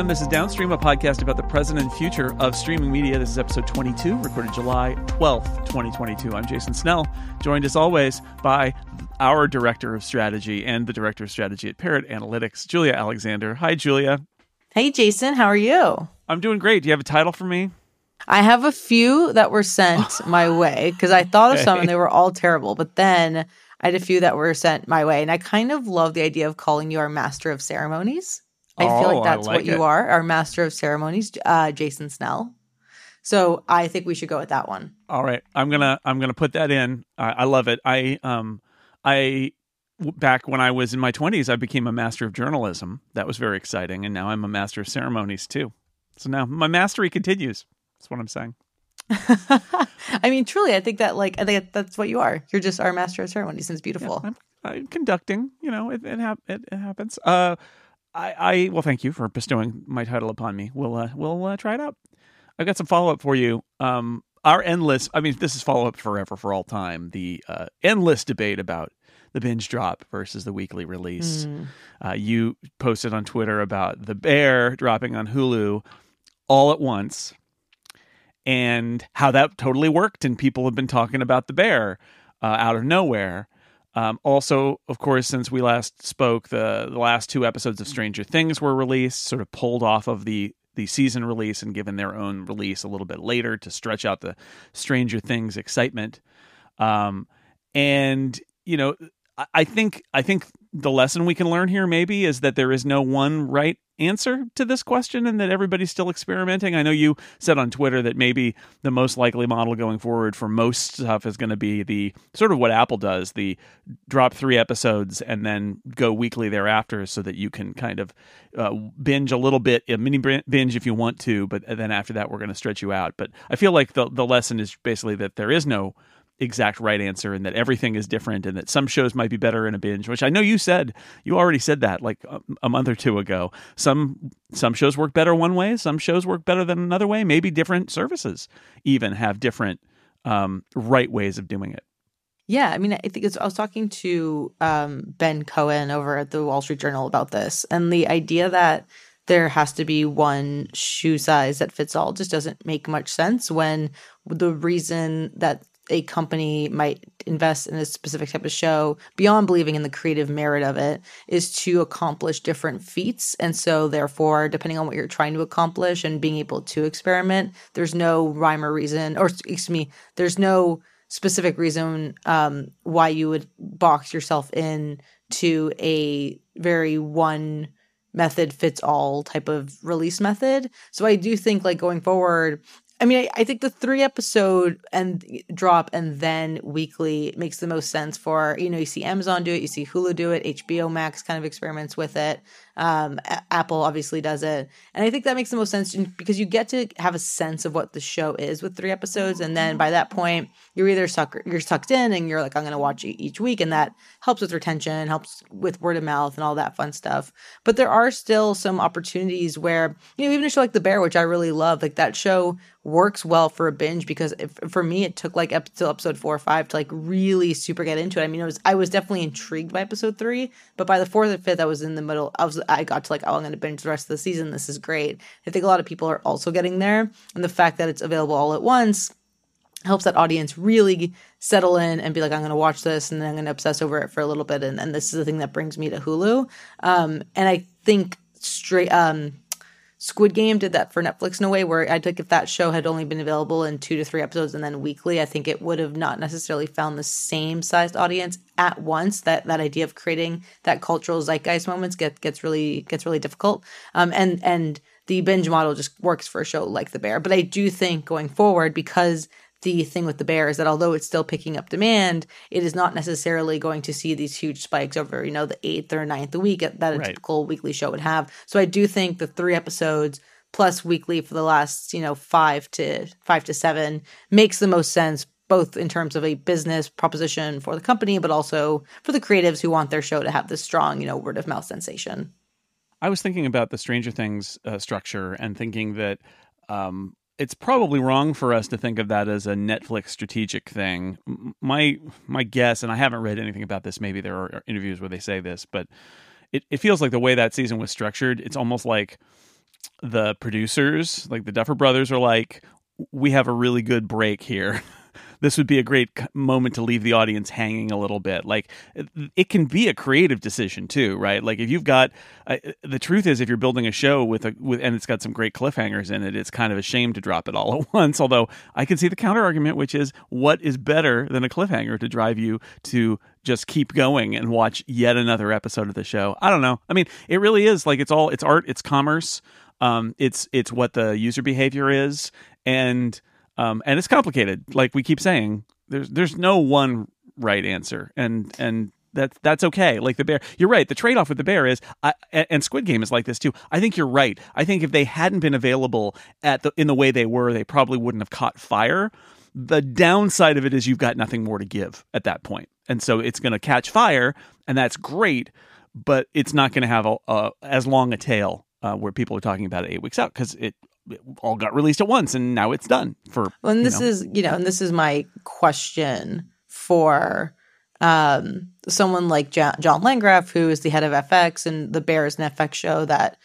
FM. This is Downstream, a podcast about the present and future of streaming media. This is episode 22, recorded July 12th, 2022. I'm Jason Snell, joined as always by our director of strategy and the director of strategy at Parrot Analytics, Julia Alexander. Hi, Julia. Hey, Jason. How are you? I'm doing great. Do you have a title for me? I have a few that were sent my way because I thought of some and they were all terrible. But then I had a few that were sent my way. And I kind of love the idea of calling you our master of ceremonies. I oh, feel like that's like what you are, our master of ceremonies, uh, Jason Snell. So I think we should go with that one. All right, I'm gonna I'm gonna put that in. I, I love it. I um I back when I was in my 20s, I became a master of journalism. That was very exciting, and now I'm a master of ceremonies too. So now my mastery continues. That's what I'm saying. I mean, truly, I think that like I think that's what you are. You're just our master of ceremonies, and it's beautiful. I'm, I'm conducting. You know, it it, hap- it, it happens. Uh, I, I well, thank you for bestowing my title upon me. We'll uh, we'll uh, try it out. I've got some follow up for you. Um, our endless. I mean, this is follow up forever for all time. The uh, endless debate about the binge drop versus the weekly release. Uh, you posted on Twitter about the Bear dropping on Hulu all at once, and how that totally worked. And people have been talking about the Bear uh, out of nowhere. Um, also, of course, since we last spoke, the, the last two episodes of Stranger Things were released, sort of pulled off of the the season release and given their own release a little bit later to stretch out the Stranger Things excitement. Um, and you know, I, think I think the lesson we can learn here maybe is that there is no one right answer to this question and that everybody's still experimenting. I know you said on Twitter that maybe the most likely model going forward for most stuff is going to be the sort of what Apple does, the drop 3 episodes and then go weekly thereafter so that you can kind of uh, binge a little bit, a mini binge if you want to, but then after that we're going to stretch you out. But I feel like the the lesson is basically that there is no exact right answer and that everything is different and that some shows might be better in a binge which i know you said you already said that like a, a month or two ago some some shows work better one way some shows work better than another way maybe different services even have different um, right ways of doing it Yeah, I mean, I think it's. I was talking to um, Ben Cohen over at the Wall Street Journal about this, and the idea that there has to be one shoe size that fits all just doesn't make much sense. When the reason that a company might invest in a specific type of show beyond believing in the creative merit of it is to accomplish different feats and so therefore depending on what you're trying to accomplish and being able to experiment there's no rhyme or reason or excuse me there's no specific reason um, why you would box yourself in to a very one method fits all type of release method. So I do think like going forward, I mean, I, I think the three episode and drop and then weekly makes the most sense for, you know, you see Amazon do it, you see Hulu do it, HBO Max kind of experiments with it. Um, A- Apple obviously does it. And I think that makes the most sense because you get to have a sense of what the show is with three episodes. And then by that point, you're either suck, you're sucked in and you're like, I'm going to watch each week. And that helps with retention, helps with word of mouth and all that fun stuff. But there are still some opportunities where, you know, even a show like The Bear, which I really love, like that show works well for a binge because if, for me it took like episode four or five to like really super get into it. I mean, it was I was definitely intrigued by episode three, but by the fourth or fifth, I was in the middle. I was I got to like, oh, I'm going to binge the rest of the season. This is great. I think a lot of people are also getting there, and the fact that it's available all at once helps that audience really settle in and be like, I'm going to watch this and then I'm going to obsess over it for a little bit. And, and this is the thing that brings me to Hulu. Um, and I think straight, um, Squid Game did that for Netflix in a way where I think if that show had only been available in two to three episodes and then weekly, I think it would have not necessarily found the same sized audience at once. That that idea of creating that cultural zeitgeist moments get, gets really gets really difficult. Um, and and the binge model just works for a show like The Bear. But I do think going forward because the thing with the bear is that although it's still picking up demand, it is not necessarily going to see these huge spikes over, you know, the eighth or ninth week that a Right. typical weekly show would have. So I do think the three episodes plus weekly for the last, you know, five to five to seven makes the most sense both in terms of a business proposition for the company, but also for the creatives who want their show to have this strong, you know, word of mouth sensation. I was thinking about the Stranger Things uh, structure and thinking that um, it's probably wrong for us to think of that as a Netflix strategic thing. My my guess, and I haven't read anything about this. Maybe there are uh, interviews where they say this, but it, it feels like the way that season was structured, it's almost like the producers, like the Duffer Brothers, are like, we have a really good break here. this would be a great moment to leave the audience hanging a little bit. Like it can be a creative decision too, right? Like if you've got uh, the truth is if you're building a show with a with and it's got some great cliffhangers in it, it's kind of a shame to drop it all at once. Although I can see the counter argument, which is what is better than a cliffhanger to drive you to just keep going and watch yet another episode of the show. I don't know. I mean, it really is like it's all it's art, it's commerce. Um, it's it's what the user behavior is, and um, and it's complicated. Like we keep saying, there's there's no one right answer, and and that's that's okay. Like the bear, you're right. The trade off with the bear is, I, and Squid Game is like this too. I think you're right. I think if they hadn't been available at the in the way they were, they probably wouldn't have caught fire. The downside of it is you've got nothing more to give at that point, and so it's going to catch fire, and that's great. But it's not going to have a, a, as long a tail uh, where people are talking about it eight weeks out because it all got released at once and now it's done for well and this know. is you know and this is my question for um someone like john landgraf who is the head of fx and the Bears is an fx show that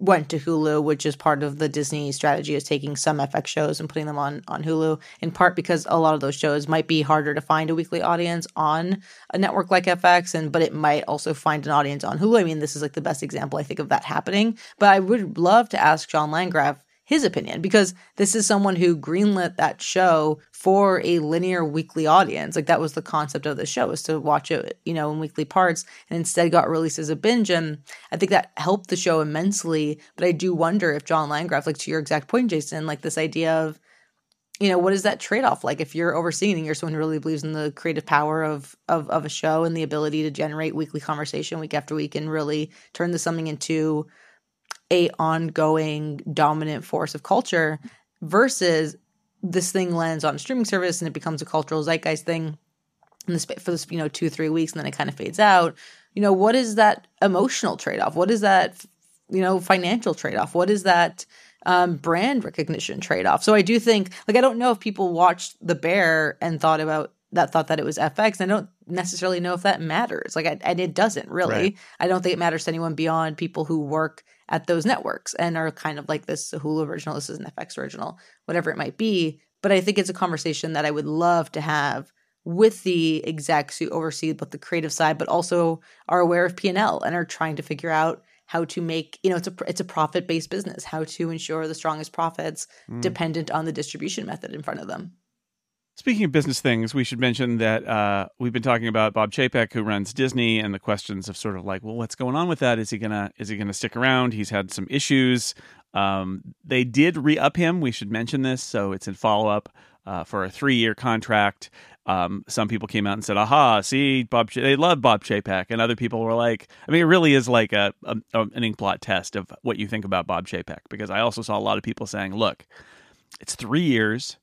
went to hulu which is part of the disney strategy is taking some fx shows and putting them on on hulu in part because a lot of those shows might be harder to find a weekly audience on a network like fx and but it might also find an audience on hulu i mean this is like the best example i think of that happening but i would love to ask john landgraf his opinion because this is someone who greenlit that show for a linear weekly audience. Like that was the concept of the show is to watch it, you know, in weekly parts and instead got released as a binge. And I think that helped the show immensely. But I do wonder if John Landgraf, like to your exact point, Jason, like this idea of, you know, what is that trade off like if you're overseeing and you're someone who really believes in the creative power of, of of a show and the ability to generate weekly conversation week after week and really turn this something into a ongoing dominant force of culture versus this thing lands on a streaming service and it becomes a cultural zeitgeist thing in this for this you know two three weeks and then it kind of fades out. You know what is that emotional trade-off? What is that you know financial trade-off? What is that um, brand recognition trade-off? So i do think like i don't know if people watched the bear and thought about that thought that it was fx and i don't necessarily know if that matters. Like I, and it doesn't really. Right. i don't think it matters to anyone beyond people who work at those networks and are kind of like this Hulu original, this is an FX original, whatever it might be. But I think it's a conversation that I would love to have with the execs who oversee both the creative side, but also are aware of P and L and are trying to figure out how to make you know it's a it's a profit based business, how to ensure the strongest profits mm. dependent on the distribution method in front of them. Speaking of business things, we should mention that uh, we've been talking about Bob Chapek, who runs Disney, and the questions of sort of like, well, what's going on with that? Is he gonna is he gonna stick around? He's had some issues. Um, they did re up him. We should mention this, so it's in follow up uh, for a three year contract. Um, some people came out and said, "Aha! See, Bob, Ch- they love Bob Chapek," and other people were like, "I mean, it really is like a, a, an inkblot test of what you think about Bob Chapek." Because I also saw a lot of people saying, "Look, it's three years."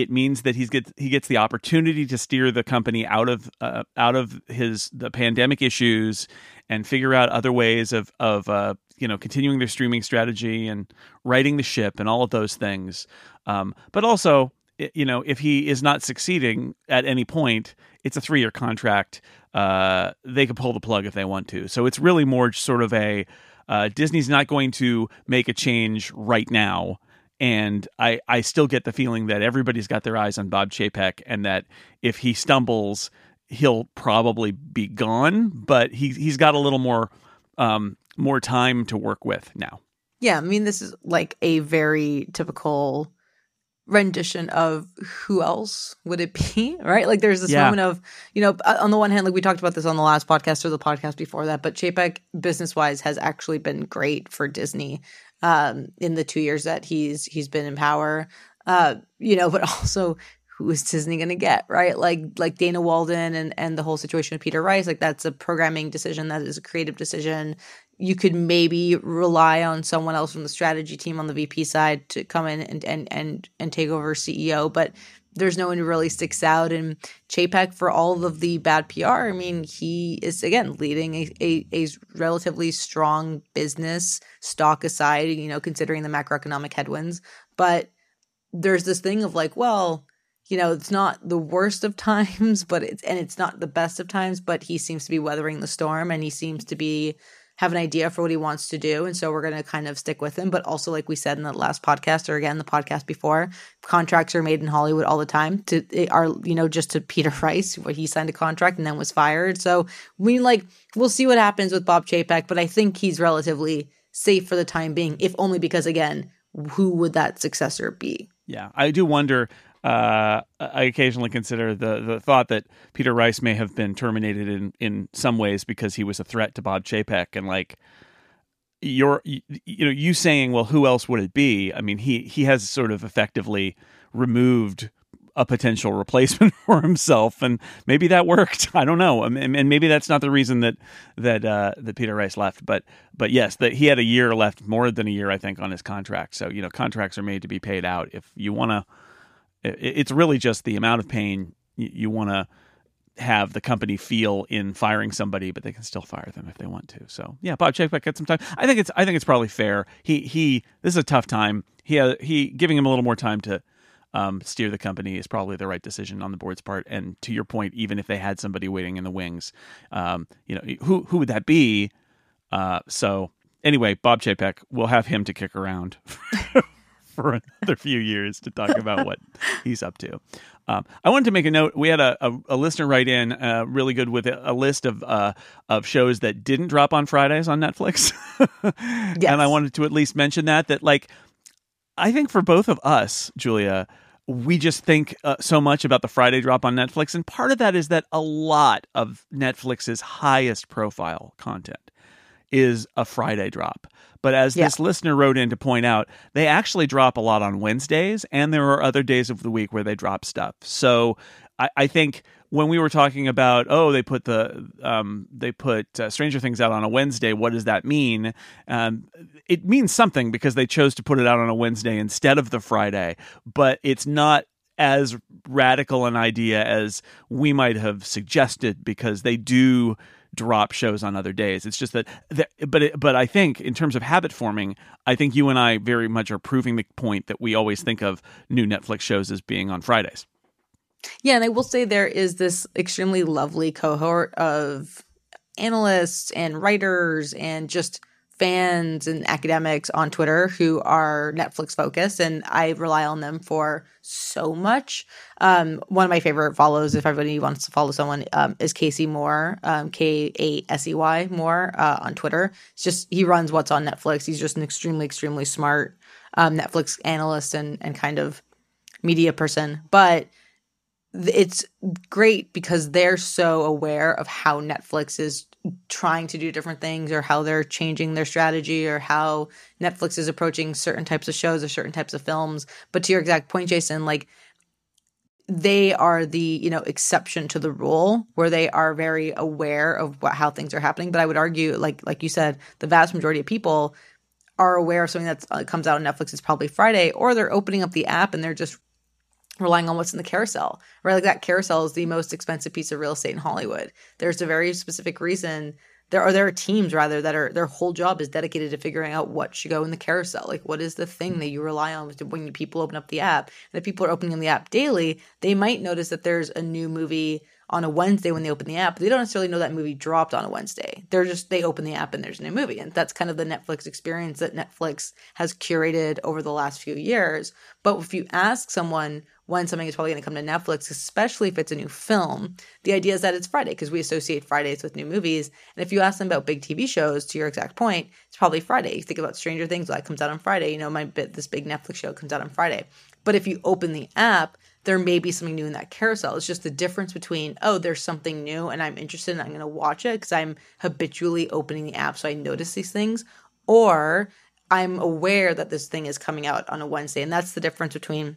It means that he's get, he gets the opportunity to steer the company out of uh, out of his the pandemic issues and figure out other ways of of uh, you know continuing their streaming strategy and righting the ship and all of those things. Um, but also, you know, if he is not succeeding at any point, it's a three year contract. Uh, they could pull the plug if they want to. So it's really more sort of a uh, Disney's not going to make a change right now and I I still get the feeling that everybody's got their eyes on Bob Chapek, and that if he stumbles, he'll probably be gone. But he he's got a little more um, more time to work with now. Yeah, I mean this is like a very typical rendition of who else would it be right like there's this yeah. moment of you know on the one hand like we talked about this on the last podcast or the podcast before that but chapek business wise has actually been great for disney um, in the two years that he's he's been in power. Uh, you know, but also who is Disney going to get right? Like like Dana Walden and and the whole situation with Peter Rice. Like that's a programming decision. That is a creative decision. You could maybe rely on someone else from the strategy team on the VP side to come in and and and and take over CEO, but there's no one who really sticks out. And Chapek, for all of the bad PR, I mean, he is again leading a, a, a, relatively strong business, stock aside, you know, considering the macroeconomic headwinds. But there's this thing of like, well, you know, it's not the worst of times, but it's and it's not the best of times, but he seems to be weathering the storm and he seems to be have an idea for what he wants to do. And so we're going to kind of stick with him. But also, like we said in the last podcast, or again, the podcast before, contracts are made in Hollywood all the time to are, you know, just to Peter Rice, where he signed a contract and then was fired. So we like, we'll see what happens with Bob Chapek, but I think he's relatively safe for the time being, if only because, again, who would that successor be? Yeah, I do wonder. Uh, I occasionally consider the the thought that Peter Rice may have been terminated in in some ways because he was a threat to Bob Chapek, and like you're you, you know you saying, well, who else would it be? I mean, he he has sort of effectively removed a potential replacement for himself, and maybe that worked. I don't know, and, and maybe that's not the reason that that uh, that Peter Rice left. But but yes, that he had a year left, more than a year, I think, on his contract. So you know, contracts are made to be paid out. If you want to, it's really just the amount of pain you, want to have the company feel in firing somebody, but they can still fire them if they want to. So yeah, Bob Chapek got some time. I think it's I think it's probably fair. He he this is a tough time. He uh, he giving him a little more time to um, steer the company is probably the right decision on the board's part. And to your point, even if they had somebody waiting in the wings, um, you know, who who would that be? Uh, so anyway, Bob Chapek, we'll have him to kick around for another few years to talk about what he's up to. Um, I wanted to make a note. We had a, a, a listener write in, uh, really good with a, a list of uh, of shows that didn't drop on Fridays on Netflix, yes. and I wanted to at least mention that that like I think for both of us, Julia, we just think uh, so much about the Friday drop on Netflix. And part of that is that a lot of Netflix's highest profile content is a Friday drop. But as yeah. this listener wrote in to point out, they actually drop a lot on Wednesdays, and there are other days of the week where they drop stuff. So I, I think when we were talking about oh they put the um, they put uh, Stranger Things out on a Wednesday, what does that mean? Um, it means something because they chose to put it out on a Wednesday instead of the Friday, but it's not as radical an idea as we might have suggested because they do drop shows on other days. It's just that, but it, but I think in terms of habit forming, I think you and I very much are proving the point that we always think of new Netflix shows as being on Fridays. Yeah, and I will say there is this extremely lovely cohort of analysts and writers and just fans and academics on Twitter who are Netflix focused, and I rely on them for so much. Um, one of my favorite follows, if everybody wants to follow someone, um, is Kasey Moore, um, K A S E Y Moore uh, on Twitter. It's just he runs what's on Netflix. He's just an extremely, extremely smart um, Netflix analyst and and kind of media person, but it's great because they're so aware of how Netflix is trying to do different things or how they're changing their strategy or how Netflix is approaching certain types of shows or certain types of films. But to your exact point, Jason, like they are the you know exception to the rule where they are very aware of what, how things are happening but i would argue like like you said the vast majority of people are aware of something that uh, comes out on netflix is probably friday or they're opening up the app and they're just relying on what's in the carousel, right? Like that carousel is the most expensive piece of real estate in Hollywood. There's a very specific reason there are there are teams rather that are their whole job is dedicated to figuring out what should go in the carousel. Like what is the thing that you rely on when people open up the app? And if people are opening the app daily, they might notice that there's a new movie on a Wednesday when they open the app, they don't necessarily know that movie dropped on a Wednesday. They're just they open the app and there's a new movie. And that's kind of the Netflix experience that Netflix has curated over the last few years. But if you ask someone when something is probably going to come to Netflix, especially if it's a new film. The idea is that it's Friday because we associate Fridays with new movies. And if you ask them about big TV shows, to your exact point, it's probably Friday. You think about Stranger Things, well, that comes out on Friday. You know, my bit this big Netflix show comes out on Friday. But if you open the app, there may be something new in that carousel. It's just the difference between, oh, there's something new and I'm interested and I'm going to watch it because I'm habitually opening the app so I notice these things, or I'm aware that this thing is coming out on a Wednesday. And that's the difference between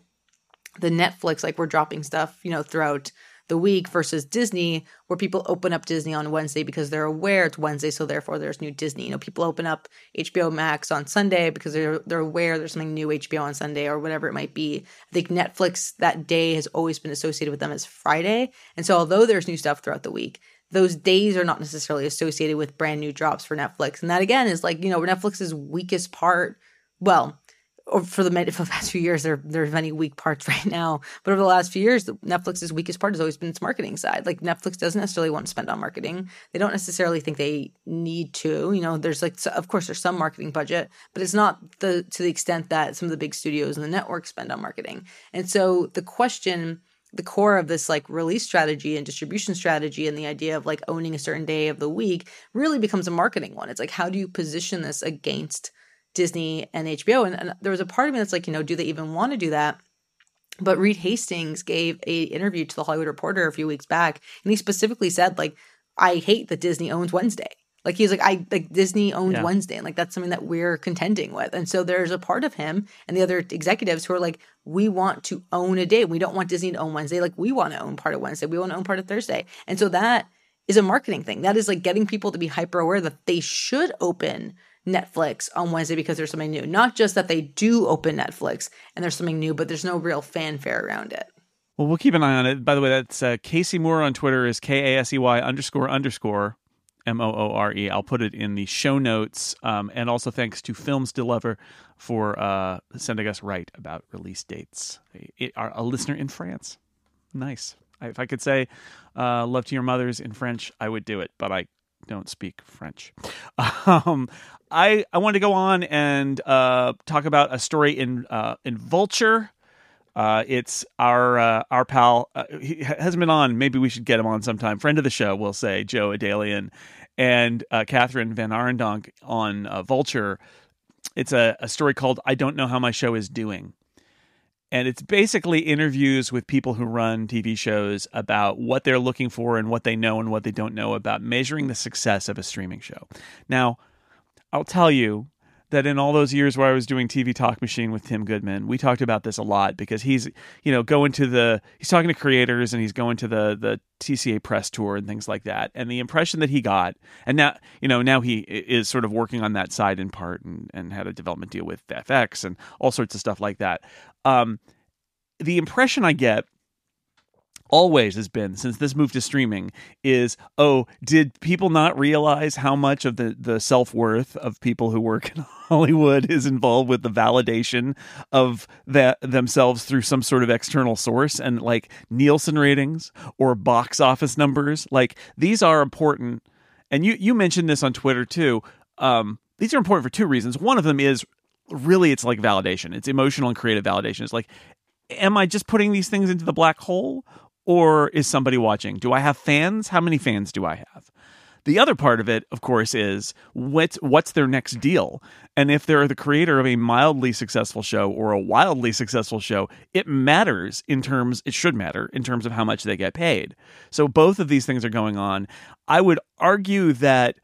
the Netflix, like we're dropping stuff, you know, throughout the week versus Disney, where people open up Disney on Wednesday because they're aware it's Wednesday, so therefore there's new Disney. You know, people open up HBO Max on Sunday because they're they're aware there's something new HBO on Sunday or whatever it might be. I think Netflix that day has always been associated with them as Friday, and so although there's new stuff throughout the week, those days are not necessarily associated with brand new drops for Netflix. And that again is like, you know, Netflix's weakest part. Well, or for the for the past few years, there there's many weak parts right now. But over the last few years, Netflix's weakest part has always been its marketing side. Like Netflix doesn't necessarily want to spend on marketing. They don't necessarily think they need to. You know, there's like of course there's some marketing budget, but it's not the to the extent that some of the big studios and the networks spend on marketing. And so the question the core of this like release strategy and distribution strategy and the idea of like owning a certain day of the week really becomes a marketing one. It's like how do you position this against Disney and HBO. And, and there was a part of me that's like, you know, do they even want to do that? But Reed Hastings gave a interview to the Hollywood Reporter a few weeks back, and he specifically said, like, I hate that Disney owns Wednesday. Like he's like, I like Disney owns yeah. Wednesday, and like that's something that we're contending with. And so there's a part of him and the other executives who are like, we want to own a day. We don't want Disney to own Wednesday. Like we want to own part of Wednesday. We want to own part of Thursday. And so that is a marketing thing. That is like getting people to be hyper aware that they should open Netflix on Wednesday because there's something new. Not just that they do open Netflix and there's something new, but there's no real fanfare around it. Well, we'll keep an eye on it. By the way, that's uh, Kasey Moore on Twitter is K A S E Y underscore underscore M O O R E. I'll put it in the show notes. Um, and also thanks to Films Deliver for uh, sending us right about release dates. It, our, a listener in France. Nice. If I could say uh, love to your mothers in French, I would do it, but I don't speak French. Um, I I wanted to go on and uh, talk about a story in uh, in Vulture. Uh, it's our uh, our pal. Uh, he hasn't been on. Maybe we should get him on sometime. Friend of the show, we'll say Joe Adalian and uh, Van VanArendonk on uh, Vulture. It's a, a story called "I Don't Know How My Show Is Doing." And it's basically interviews with people who run TV shows about what they're looking for and what they know and what they don't know about measuring the success of a streaming show. Now, I'll tell you that in all those years where I was doing TV Talk Machine with Tim Goodman, we talked about this a lot because he's, you know, going to the he's talking to creators and he's going to the the TCA press tour and things like that. And the impression that he got, and now, you know, now he is sort of working on that side in part and and had a development deal with FX and all sorts of stuff like that. Um, the impression I get always has been since this move to streaming is oh did people not realize how much of the the self-worth of people who work in Hollywood is involved with the validation of that themselves through some sort of external source? And like Nielsen ratings or box office numbers? Like these are important. And you you mentioned this on Twitter too. Um, these are important for two reasons. One of them is really it's like validation. It's emotional and creative validation. It's like am I just putting these things into the black hole or is somebody watching? Do I have fans? How many fans do I have? The other part of it, of course, is what what's their next deal? And if they're the creator of a mildly successful show or a wildly successful show, it matters in terms it should matter in terms of how much they get paid. So both of these things are going on. I would argue that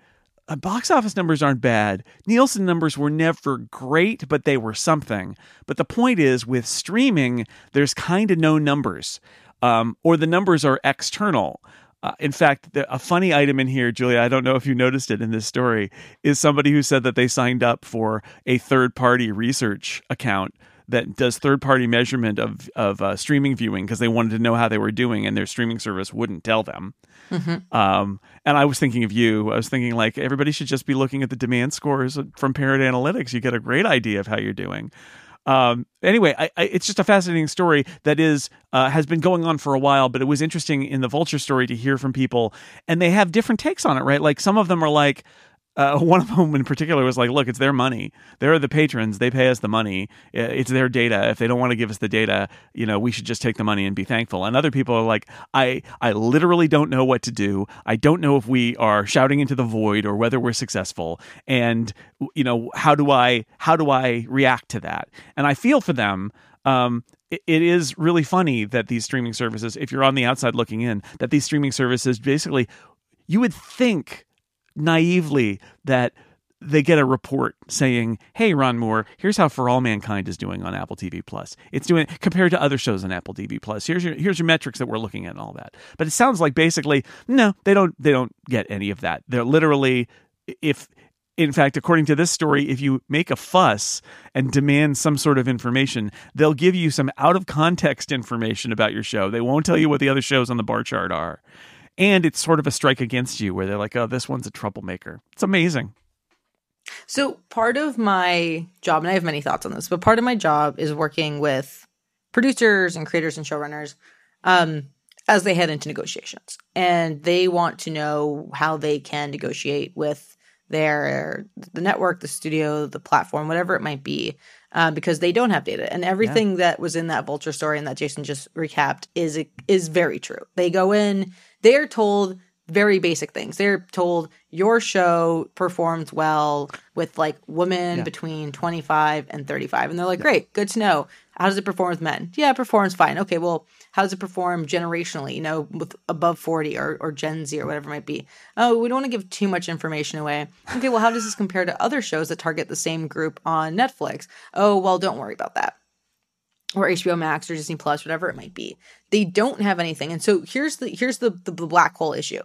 uh, box office numbers aren't bad. Nielsen numbers were never great, but they were something. But the point is, with streaming, there's kind of no numbers, um, or the numbers are external. Uh, in fact, the, a funny item in here, Julia, I don't know if you noticed it in this story, is somebody who said that they signed up for a third party research account that does third party measurement of of uh, streaming viewing because they wanted to know how they were doing, and their streaming service wouldn't tell them. Mm-hmm. Um, and I was thinking of you. I was thinking like everybody should just be looking at the demand scores from Parrot Analytics. You get a great idea of how you're doing. Um, anyway, I, I, it's just a fascinating story that is uh, has been going on for a while, but it was interesting in the Vulture story to hear from people, and they have different takes on it. Right, like some of them are like, uh, one of them in particular was like, look, it's their money. They're the patrons. They pay us the money. It's their data. If they don't want to give us the data, you know, we should just take the money and be thankful. And other people are like, I, I literally don't know what to do. I don't know if we are shouting into the void or whether we're successful. And, you know, how do I, how do I react to that? And I feel for them. Um, it is really funny that these streaming services, if you're on the outside looking in, that these streaming services basically, you would think naively that they get a report saying, "Hey, Ron Moore, here's how For All Mankind is doing on Apple TV Plus. It's doing compared to other shows on Apple TV Plus. Here's your here's your metrics that we're looking at and all that." But it sounds like basically, no, they don't they don't get any of that. They're literally if in fact, according to this story, if you make a fuss and demand some sort of information, they'll give you some out of context information about your show. They won't tell you what the other shows on the bar chart are and it's sort of a strike against you where they're like, "Oh, this one's a troublemaker." It's amazing. So part of my job, and I have many thoughts on this, but part of my job is working with producers and creators and showrunners um, as they head into negotiations, and they want to know how they can negotiate with their the network, the studio, the platform, whatever it might be, uh, because they don't have data. And everything yeah. that was in that Vulture story and that Jason just recapped is is very true. They go in, they are told very basic things. They're told your show performs well with like women yeah. between 25 and 35. And they're like, great, good to know. How does it perform with men? Yeah, it performs fine. Okay, well, how does it perform generationally, you know, with above 40 or, or Gen Z or whatever it might be? Oh, we don't want to give too much information away. Okay, well, how does this compare to other shows that target the same group on Netflix? Oh, well, don't worry about that or HBO Max or Disney Plus, whatever it might be. They don't have anything. And so here's the here's the, the, black hole issue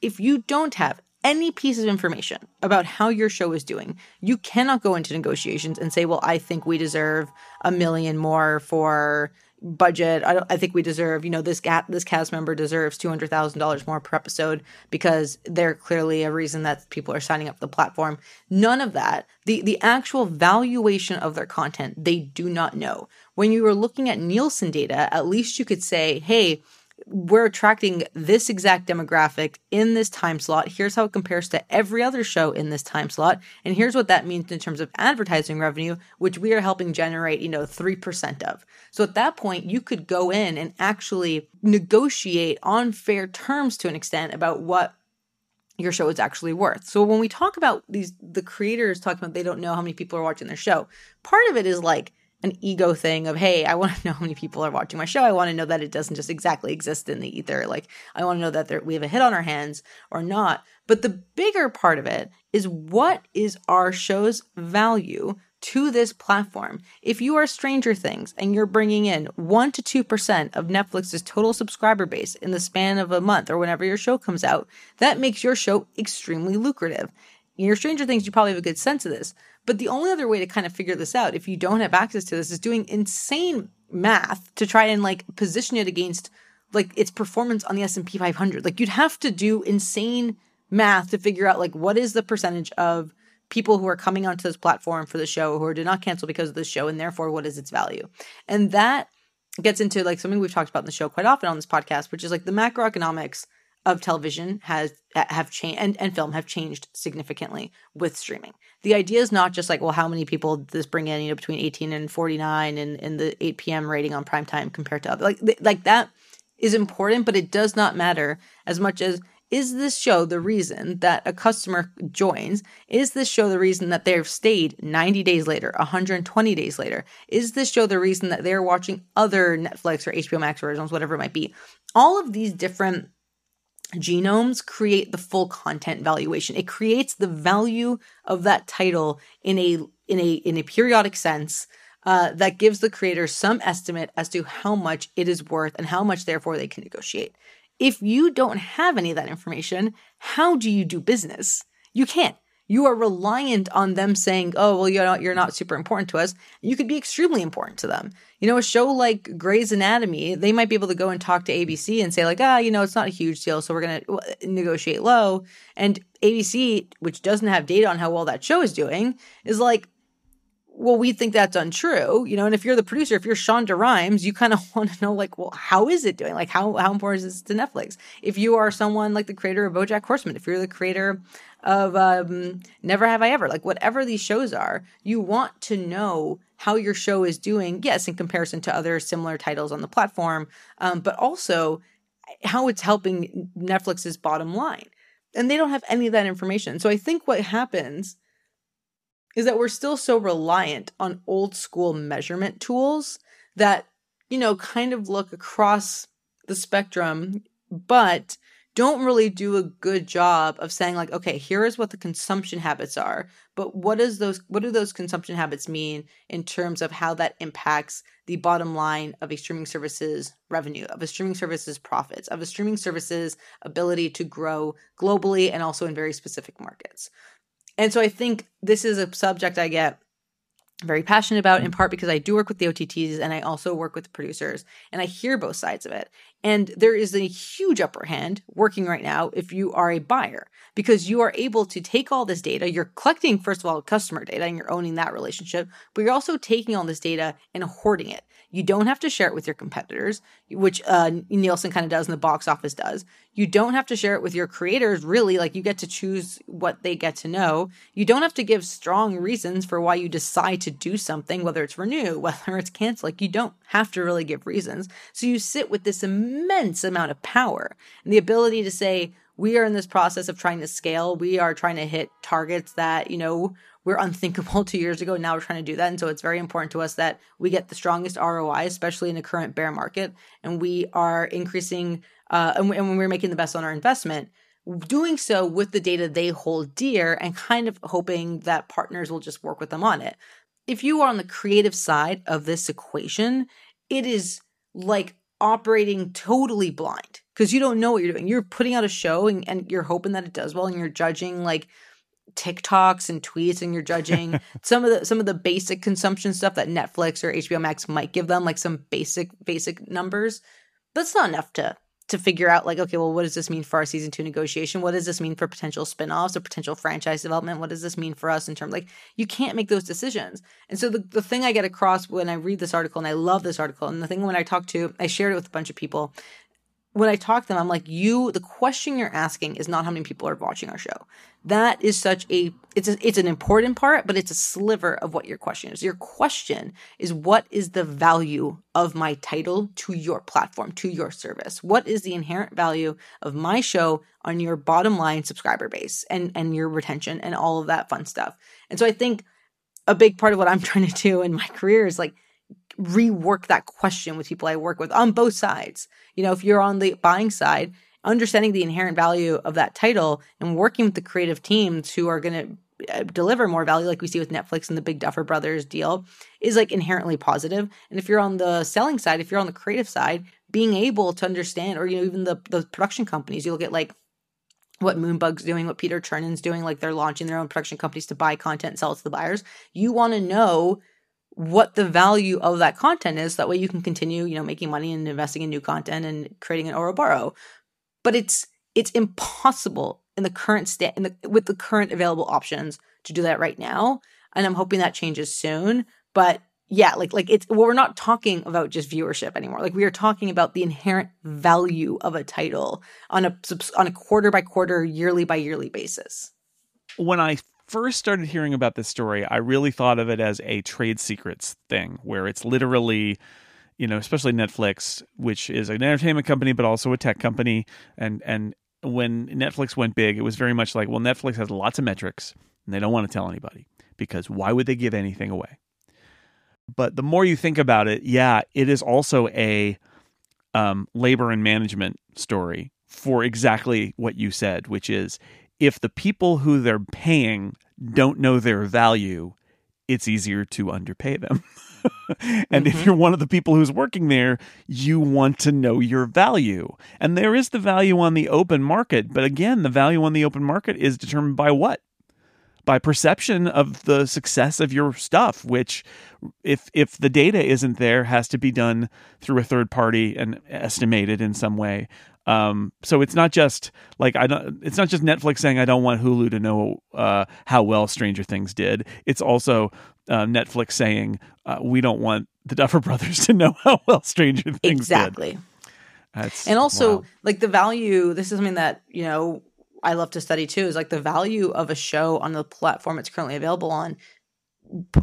if you don't have any piece of information about how your show is doing, you cannot go into negotiations and say, "Well, I think we deserve a million more for budget. I, I think we deserve, you know, this ga- this cast member deserves two hundred thousand dollars more per episode because they're clearly a reason that people are signing up the platform." None of that. the The actual valuation of their content, they do not know. When you are looking at Nielsen data, at least you could say, "Hey." We're attracting this exact demographic in this time slot. Here's how it compares to every other show in this time slot. And here's what that means in terms of advertising revenue, which we are helping generate, you know, 3% of. So at that point, you could go in and actually negotiate on fair terms to an extent about what your show is actually worth. So when we talk about these the creators talking about they don't know how many people are watching their show, part of it is like an ego thing of hey i want to know how many people are watching my show. I want to know that it doesn't just exactly exist in the ether. Like i want to know that there, we have a hit on our hands or not. But the bigger part of it is what is our show's value to this platform? If you are stranger things and you're bringing in 1 to 2% of netflix's total subscriber base in the span of a month or whenever your show comes out that makes your show extremely lucrative. In your stranger things you probably have a good sense of this but the only other way to kind of figure this out, if you don't have access to this, is doing insane math to try and like position it against like its performance on the S&P 500. Like you'd have to do insane math to figure out like what is the percentage of people who are coming onto this platform for the show who did not cancel because of the show and therefore what is its value. And that gets into like something we've talked about in the show quite often on this podcast, which is like the macroeconomics of television has have changed and, and film have changed significantly with streaming. The idea is not just like, well, how many people does this bring in, you know, between 18 and 49 and, and the 8 p.m. rating on prime time compared to other like like that is important, but it does not matter as much as is this show the reason that a customer joins? Is this show the reason that they've stayed 90 days later, 120 days later? Is this show the reason that they're watching other Netflix or HBO Max originals, whatever it might be? All of these different genomes create the full content valuation. It creates the value of that title in a in a in a periodic sense uh, that gives the creator some estimate as to how much it is worth and how much therefore they can negotiate. If you don't have any of that information, how do you do business? You can't you are reliant on them saying, "Oh, well, you're not you're not super important to us." You could be extremely important to them. You know, a show like Grey's Anatomy, they might be able to go and talk to ABC and say like, "Ah, you know, it's not a huge deal, so we're going to negotiate low." And ABC, which doesn't have data on how well that show is doing, is like, well, we think that's untrue, you know. And if you're the producer, if you're Shonda Rhimes, you kind of want to know, like, well, how is it doing? Like, how how important is this to Netflix? If you are someone like the creator of BoJack Horseman, if you're the creator of um, Never Have I Ever, like whatever these shows are, you want to know how your show is doing. Yes, in comparison to other similar titles on the platform, um, but also how it's helping Netflix's bottom line. And they don't have any of that information. So I think what happens is that we're still so reliant on old school measurement tools that, you know, kind of look across the spectrum, but don't really do a good job of saying like okay here is what the consumption habits are but what is those what do those consumption habits mean in terms of how that impacts the bottom line of a streaming services revenue of a streaming services profits of a streaming services ability to grow globally and also in very specific markets and so I think this is a subject I get very passionate about in part because I do work with the OTTs and I also work with producers and I hear both sides of it. And there is a huge upper hand working right now if you are a buyer because you are able to take all this data. You're collecting, first of all, customer data and you're owning that relationship, but you're also taking all this data and hoarding it. You don't have to share it with your competitors, which uh, Nielsen kind of does and the box office does. You don't have to share it with your creators, really. Like you get to choose what they get to know. You don't have to give strong reasons for why you decide to do something, whether it's renew, whether it's cancel. Like you don't have to really give reasons. So you sit with this immense amount of power and the ability to say, we are in this process of trying to scale. We are trying to hit targets that, you know, we're unthinkable two years ago. Now we're trying to do that. And so it's very important to us that we get the strongest ROI, especially in the current bear market. And we are increasing, uh, and, and when we're making the best on our investment, doing so with the data they hold dear and kind of hoping that partners will just work with them on it. If you are on the creative side of this equation, it is like operating totally blind because you don't know what you're doing. You're putting out a show and, and you're hoping that it does well and you're judging like TikToks and tweets and you're judging some of the some of the basic consumption stuff that Netflix or HBO Max might give them, like some basic basic numbers. That's not enough to to figure out like, okay, well, what does this mean for our season two negotiation? What does this mean for potential spin-offs or potential franchise development? What does this mean for us in terms like you can't make those decisions. And so the, the thing I get across when I read this article, and I love this article, and the thing when I talk to, I shared it with a bunch of people, when I talk to them, I'm like, you, the question you're asking is not how many people are watching our show. That is such a, it's a, it's an important part, but it's a sliver of what your question is. Your question is what is the value of my title to your platform, to your service? What is the inherent value of my show on your bottom line subscriber base and, and your retention and all of that fun stuff? And so I think a big part of what I'm trying to do in my career is like rework that question with people I work with on both sides. You know, if you're on the buying side, understanding the inherent value of that title and working with the creative teams who are going to uh, deliver more value like we see with Netflix and the Big Duffer Brothers deal is like inherently positive. And if you're on the selling side, if you're on the creative side, being able to understand or you know even the the production companies, you look at like what Moonbug's doing, what Peter Chernin's doing, like they're launching their own production companies to buy content and sell it to the buyers. You want to know what the value of that content is. That way you can continue, you know, making money and investing in new content and creating an Ouroboros. But it's it's impossible in the current state in the with the current available options to do that right now. And I'm hoping that changes soon. But yeah, like like it's well, we're not talking about just viewership anymore. Like we are talking about the inherent value of a title on a on a quarter by quarter, yearly by yearly basis. When I first started hearing about this story, I really thought of it as a trade secrets thing where it's literally you know, especially Netflix, which is an entertainment company but also a tech company and and when Netflix went big, it was very much like, well, Netflix has lots of metrics and they don't want to tell anybody because why would they give anything away? But the more you think about it, yeah, it is also a um, labor and management story for exactly what you said, which is if the people who they're paying don't know their value, it's easier to underpay them. and mm-hmm. if you're one of the people who's working there, you want to know your value. And there is the value on the open market. But again, the value on the open market is determined by what? By perception of the success of your stuff, which if if the data isn't there, has to be done through a third party and estimated in some way. Um, so it's not just like I don't. It's not just Netflix saying I don't want Hulu to know uh, how well Stranger Things did. It's also uh, Netflix saying uh, we don't want the Duffer Brothers to know how well Stranger Things exactly. did. That's, and also wow. like the value. This is something that you know I love to study too. Is like the value of a show on the platform it's currently available on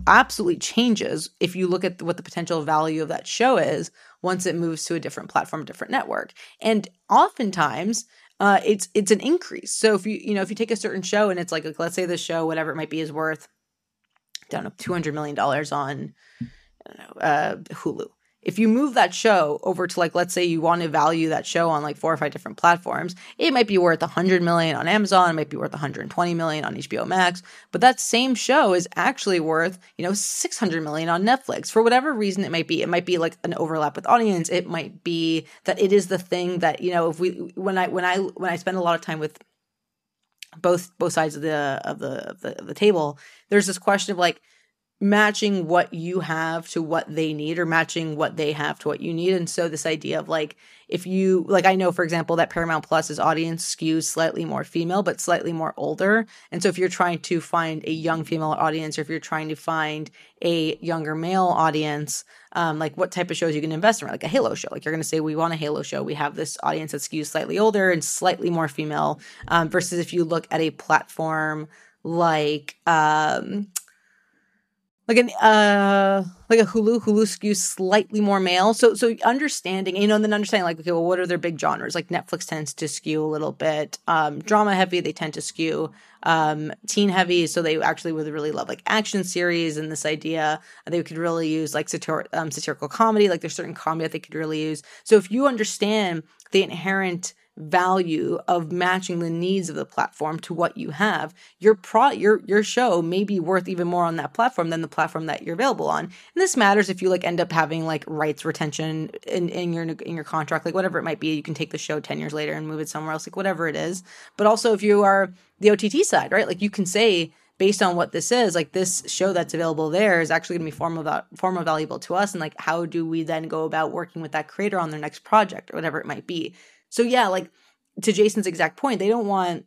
absolutely changes if you look at what the potential value of that show is once it moves to a different platform, different network. And oftentimes, uh, it's it's an increase. So if you you know if you take a certain show and it's like, like let's say the show whatever it might be is worth, I don't know, two hundred million dollars on know, uh, Hulu, if you move that show over to like let's say you want to value that show on like four or five different platforms it might be worth 100 million on amazon it might be worth 120 million on hbo max but that same show is actually worth you know 600 million on netflix. For whatever reason it might be it might be like an overlap with audience it might be that it is the thing that you know if we when i when i when i spend a lot of time with both both sides of the of the of the, of the table there's this question of like matching what you have to what they need or matching what they have to what you need. And so this idea of like if you like I know for example that Paramount Plus's audience skews slightly more female but slightly more older. And so if you're trying to find a young female audience or if you're trying to find a younger male audience, um, like what type of shows you can invest in, like a Halo show. Like you're going to say, we want a Halo show. We have this audience that skews slightly older and slightly more female. Um, versus if you look at a platform like um, like an uh like a Hulu. Hulu skews slightly more male. So so understanding, you know, and then understanding like, okay, well, what are their big genres? Like Netflix tends to skew a little bit um, drama heavy. They tend to skew um, teen heavy. So they actually would really love like action series and this idea. They could really use like satir- um, satirical comedy. Like there's certain comedy that they could really use. So if you understand the inherent value of matching the needs of the platform to what you have. Your pro your your show may be worth even more on that platform than the platform that you're available on. And this matters if you like end up having like rights retention in, in your in your contract like whatever it might be. You can take the show 10 years later and move it somewhere else like whatever it is. But also if you are the ott side right? Like you can say based on what this is, like this show that's available there is actually going to be far more, far more valuable to us. And like, how do we then go about working with that creator on their next project or whatever it might be? So yeah, like to Jason's exact point, they don't want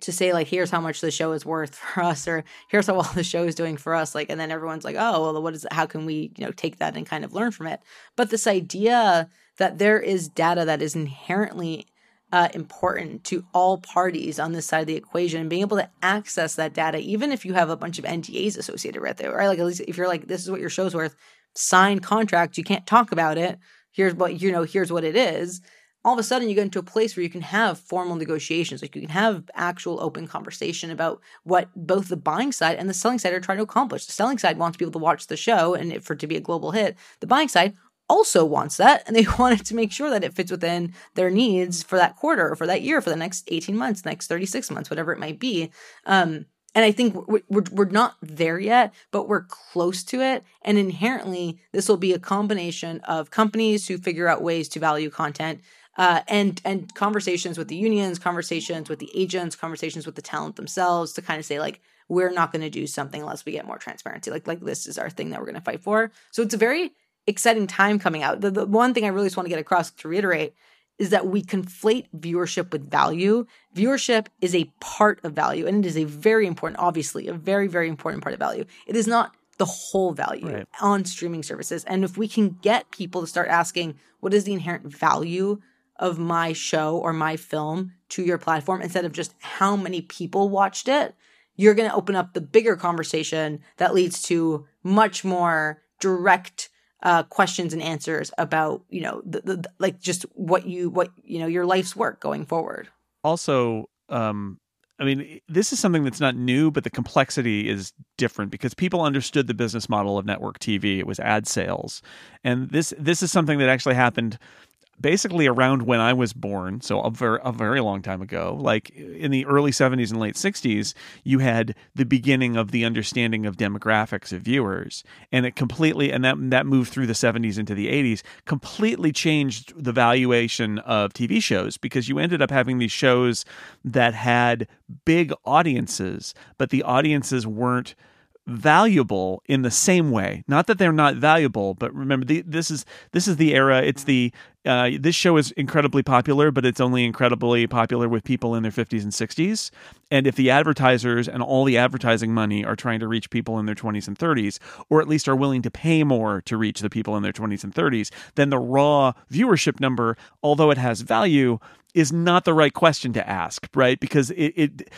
to say like here's how much the show is worth for us or here's how well the show is doing for us like and then everyone's like oh well what is it? how can we you know take that and kind of learn from it but this idea that there is data that is inherently uh, important to all parties on this side of the equation and being able to access that data even if you have a bunch of ndas associated with it right like at least if you're like this is what your show's worth sign contract you can't talk about it here's what you know here's what it is all of a sudden you get into a place where you can have formal negotiations like you can have actual open conversation about what both the buying side and the selling side are trying to accomplish. The selling side wants people to watch the show and for it to be a global hit. The buying side also wants that and they wanted to make sure that it fits within their needs for that quarter or for that year for the next 18 months next 36 months whatever it might be. Um, and I think we're, we're, we're not there yet, but we're close to it. And inherently, this will be a combination of companies who figure out ways to value content, uh, and and conversations with the unions, conversations with the agents, conversations with the talent themselves to kind of say like we're not going to do something unless we get more transparency. Like like this is our thing that we're going to fight for. So it's a very exciting time coming out. The, the one thing I really just want to get across to reiterate is that we conflate viewership with value. Viewership is a part of value, and it is a very important, obviously, a very very important part of value. It is not the whole value right. on streaming services. And if we can get people to start asking, what is the inherent value of my show or my film to your platform instead of just how many people watched it, you're going to open up the bigger conversation that leads to much more direct uh, questions and answers about you know the, the, like just what you what you know your life's work going forward. Also, um, I mean, this is something that's not new, but the complexity is different because people understood the business model of network TV. It was ad sales, and this this is something that actually happened basically around when I was born, so a very, a very long time ago, like in the early 70s and late 60s, you had the beginning of the understanding of demographics of viewers. And it completely, and that, that moved through the 70s into the 80s, completely changed the valuation of TV shows because you ended up having these shows that had big audiences, but the audiences weren't valuable in the same way. Not that they're not valuable, but remember the, this is this is the era. It's the uh, this show is incredibly popular, but it's only incredibly popular with people in their 50s and 60s. And if the advertisers and all the advertising money are trying to reach people in their 20s and 30s, or at least are willing to pay more to reach the people in their 20s and 30s, then the raw viewership number, although it has value, is not the right question to ask, right? Because it, it,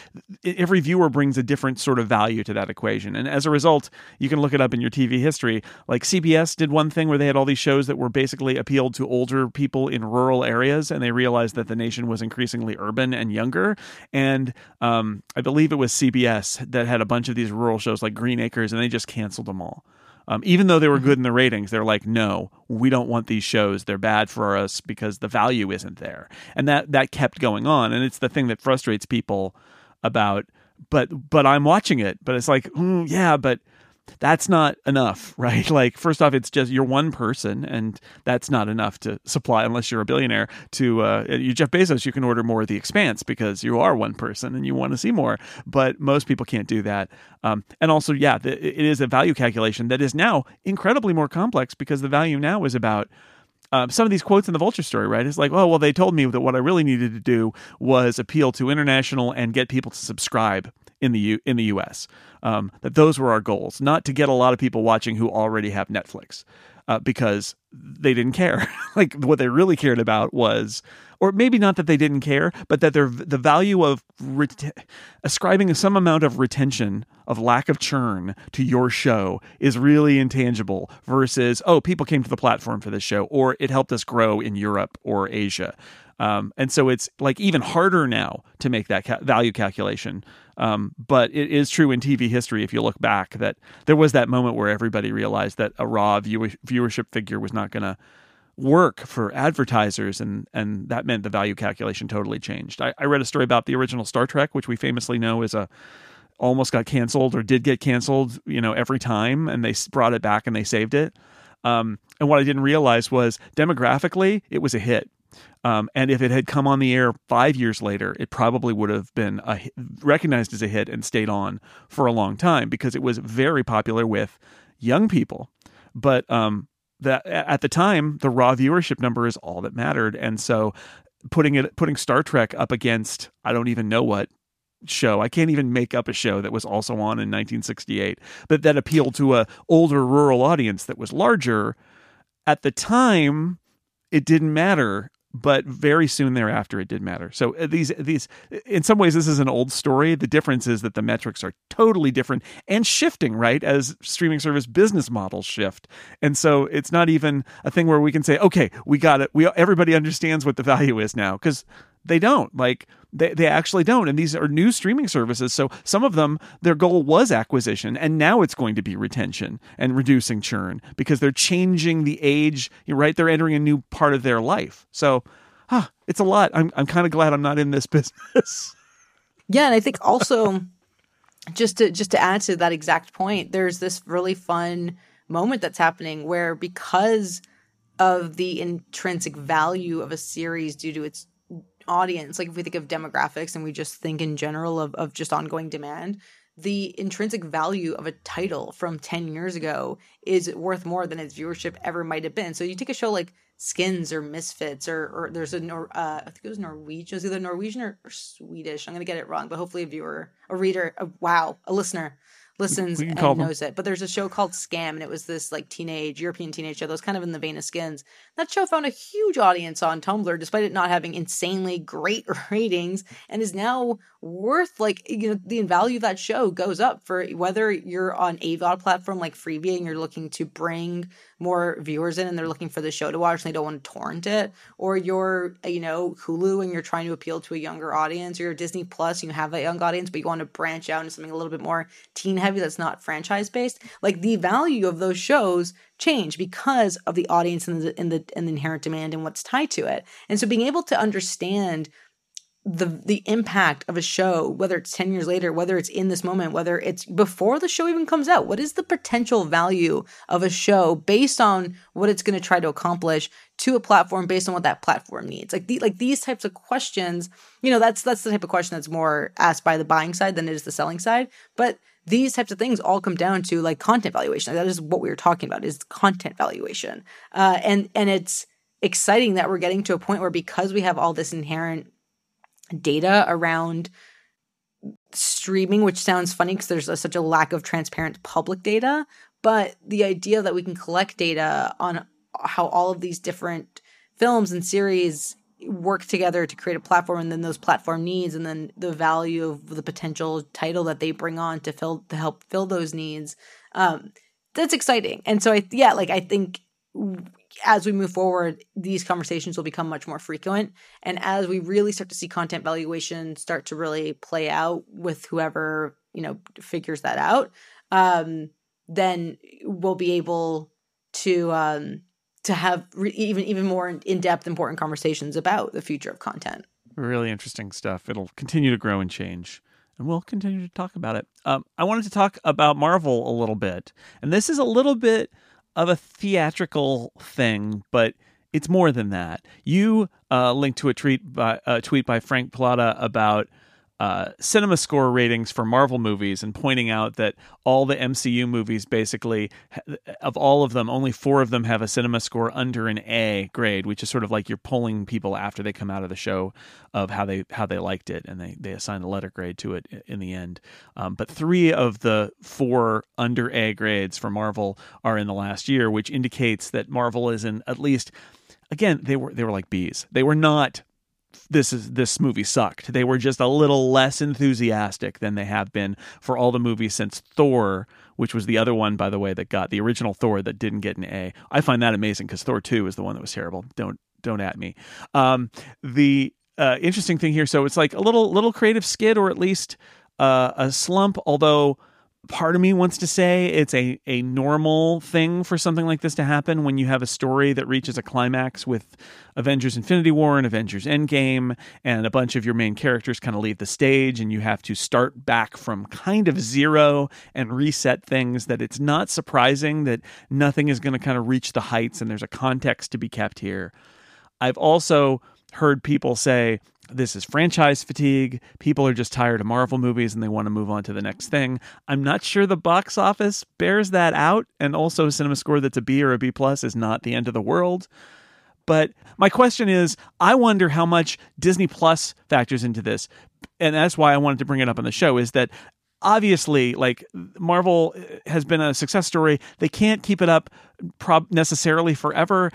it, every viewer brings a different sort of value to that equation, and as a result, you can look it up in your TV history. Like CBS did one thing where they had all these shows that were basically appealed to older people in rural areas, and they realized that the nation was increasingly urban and younger. And um, I believe it was CBS that had a bunch of these rural shows like Green Acres, and they just canceled them all. Um, even though they were good in the ratings, they're like, no, we don't want these shows. They're bad for us because the value isn't there, and that that kept going on. And it's the thing that frustrates people about. But but I'm watching it. But it's like, mm, yeah, but that's not enough, right? Like, first off, it's just you're one person, and that's not enough to supply unless you're a billionaire. To uh, you, Jeff Bezos, you can order more of the Expanse because you are one person and you want to see more. But most people can't do that. Um, and also, yeah, the, it is a value calculation that is now incredibly more complex because the value now is about um, some of these quotes in the Vulture story, right? It's like, oh, well, they told me that what I really needed to do was appeal to international and get people to subscribe in the U- in the U.S. Um, that those were our goals, not to get a lot of people watching who already have Netflix, uh, because they didn't care. like what they really cared about was, or maybe not that they didn't care, but that their the value of ascribing some amount of retention of lack of churn to your show is really intangible. Versus, oh, people came to the platform for this show, or it helped us grow in Europe or Asia. Um, and so it's like even harder now to make that ca- value calculation. Um, but it is true in TV history, if you look back, that there was that moment where everybody realized that a raw view- viewership figure was not going to work for advertisers, and and that meant the value calculation totally changed. I, I read a story about the original Star Trek, which we famously know is a almost got canceled or did get canceled, you know, every time, and they brought it back and they saved it. Um, and what I didn't realize was demographically, it was a hit um, and if it had come on the air five years later, it probably would have been a, recognized as a hit and stayed on for a long time because it was very popular with young people. But um, that at the time, the raw viewership number is all that mattered, and so putting it putting Star Trek up against I don't even know what show. I can't even make up a show that was also on in 1968, but that appealed to a older rural audience that was larger. At the time, it didn't matter but very soon thereafter it did matter. So uh, these these in some ways this is an old story. The difference is that the metrics are totally different and shifting, right? As streaming service business models shift. And so it's not even a thing where we can say, "Okay, we got it. We everybody understands what the value is now." Cuz they don't. Like they, they actually don't. And these are new streaming services. So some of them, their goal was acquisition, and now it's going to be retention and reducing churn because they're changing the age, right? They're entering a new part of their life. So huh, it's a lot. I'm I'm kind of glad I'm not in this business. Yeah, and I think also just to just to add to that exact point, there's this really fun moment that's happening where because of the intrinsic value of a series due to its audience, like if we think of demographics and we just think in general of, of just ongoing demand, the intrinsic value of a title from 10 years ago is worth more than its viewership ever might have been. So you take a show like Skins or Misfits, or, or there's a, Nor, uh, I think it was Norwegian, it was either Norwegian or, or Swedish. I'm going to get it wrong, but hopefully a viewer, a reader, a, wow, a listener listens and knows it. But there's a show called Skam, and it was this like teenage European teenage show that was kind of in the vein of Skins. That show found a huge audience on Tumblr, despite it not having insanely great ratings, and is now worth like you know the value of that show goes up for whether you're on AVOD platform like Freevee and you're looking to bring more viewers in and they're looking for the show to watch and they don't want to torrent it, or you're you know Hulu and you're trying to appeal to a younger audience, or you're Disney Plus and you have a young audience but you want to branch out into something a little bit more teen heavy that's not franchise based. Like the value of those shows change because of the audience and the and the, and the inherent demand and what's tied to it. And so being able to understand the the impact of a show whether it's 10 years later whether it's in this moment whether it's before the show even comes out. What is the potential value of a show based on what it's going to try to accomplish to a platform based on what that platform needs? Like the, like these types of questions you know that's that's the type of question that's more asked by the buying side than it is the selling side. But these types of things all come down to like content valuation. That is what we were talking about is content valuation. Uh, and and it's exciting that we're getting to a point where because we have all this inherent data around streaming, which sounds funny because there's a, such a lack of transparent public data. But the idea that we can collect data on how all of these different films and series work together to create a platform and then those platform needs and then the value of the potential title that they bring on to fill to help fill those needs um that's exciting and so i yeah like i think as we move forward, these conversations will become much more frequent. And as we really start to see content valuation start to really play out with whoever, you know, figures that out, um, then we'll be able to um, to have re- even even more in depth, important conversations about the future of content. Really interesting stuff. It'll continue to grow and change. and we'll continue to talk about it. Um, I wanted to talk about Marvel a little bit, and this is a little bit of a theatrical thing, but it's more than that. You uh, linked to a tweet by a tweet by Frank Pallotta about uh, cinema score ratings for Marvel movies and pointing out that all the MCU movies, basically, of all of them, only four of them have a cinema score under an A grade, which is sort of like you're pulling people after they come out of the show of how they how they liked it, and they they assign a letter grade to it in the end. Um, but three of the four under A grades for Marvel are in the last year, which indicates that Marvel is in at least again they were they were like bees. They were not this is this movie sucked. They were just a little less enthusiastic than they have been for all the movies since Thor, which was the other one, by the way, that got the original Thor that didn't get an A. I find that amazing because Thor two is the one that was terrible. Don't don't at me. Um, the uh, interesting thing here, so it's like a little little creative skid or at least uh, a slump, although part of me wants to say it's a, a normal thing for something like this to happen when you have a story that reaches a climax with Avengers Infinity War and Avengers Endgame, and a bunch of your main characters kind of leave the stage, and you have to start back from kind of zero and reset things. That it's not surprising that nothing is going to kind of reach the heights, and there's a context to be kept here. I've also heard people say, this is franchise fatigue. People are just tired of Marvel movies and they want to move on to the next thing. I'm not sure the box office bears that out, and also a cinema score that's a B or a B plus is not the end of the world. But my question is, I wonder how much Disney Plus factors into this, and that's why I wanted to bring it up on the show. Is that obviously like marvel has been a success story. They can't keep it up prob- necessarily forever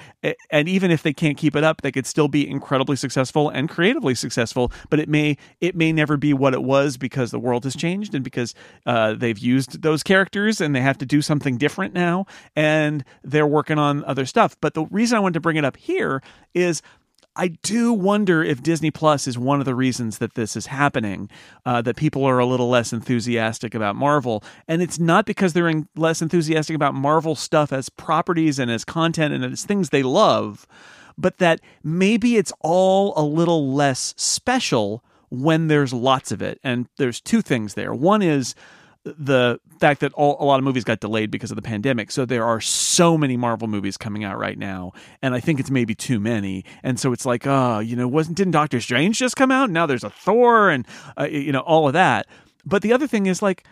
and even if they can't keep it up they could still be incredibly successful and creatively successful but it may it may never be what it was because the world has changed and because uh, they've used those characters and they have to do something different now and they're working on other stuff. But the reason i wanted to bring it up here is I do wonder if Disney Plus is one of the reasons that this is happening, uh, that people are a little less enthusiastic about Marvel. And it's not because they're less enthusiastic about Marvel stuff as properties and as content and as things they love, but that maybe it's all a little less special when there's lots of it. And there's two things there. One is, the fact that all, a lot of movies got delayed because of the pandemic. So there are so many Marvel movies coming out right now, and I think it's maybe too many. And so it's like, oh, you know, wasn't didn't Doctor Strange just come out? Now there's a Thor, and uh, you know all of that. But the other thing is like.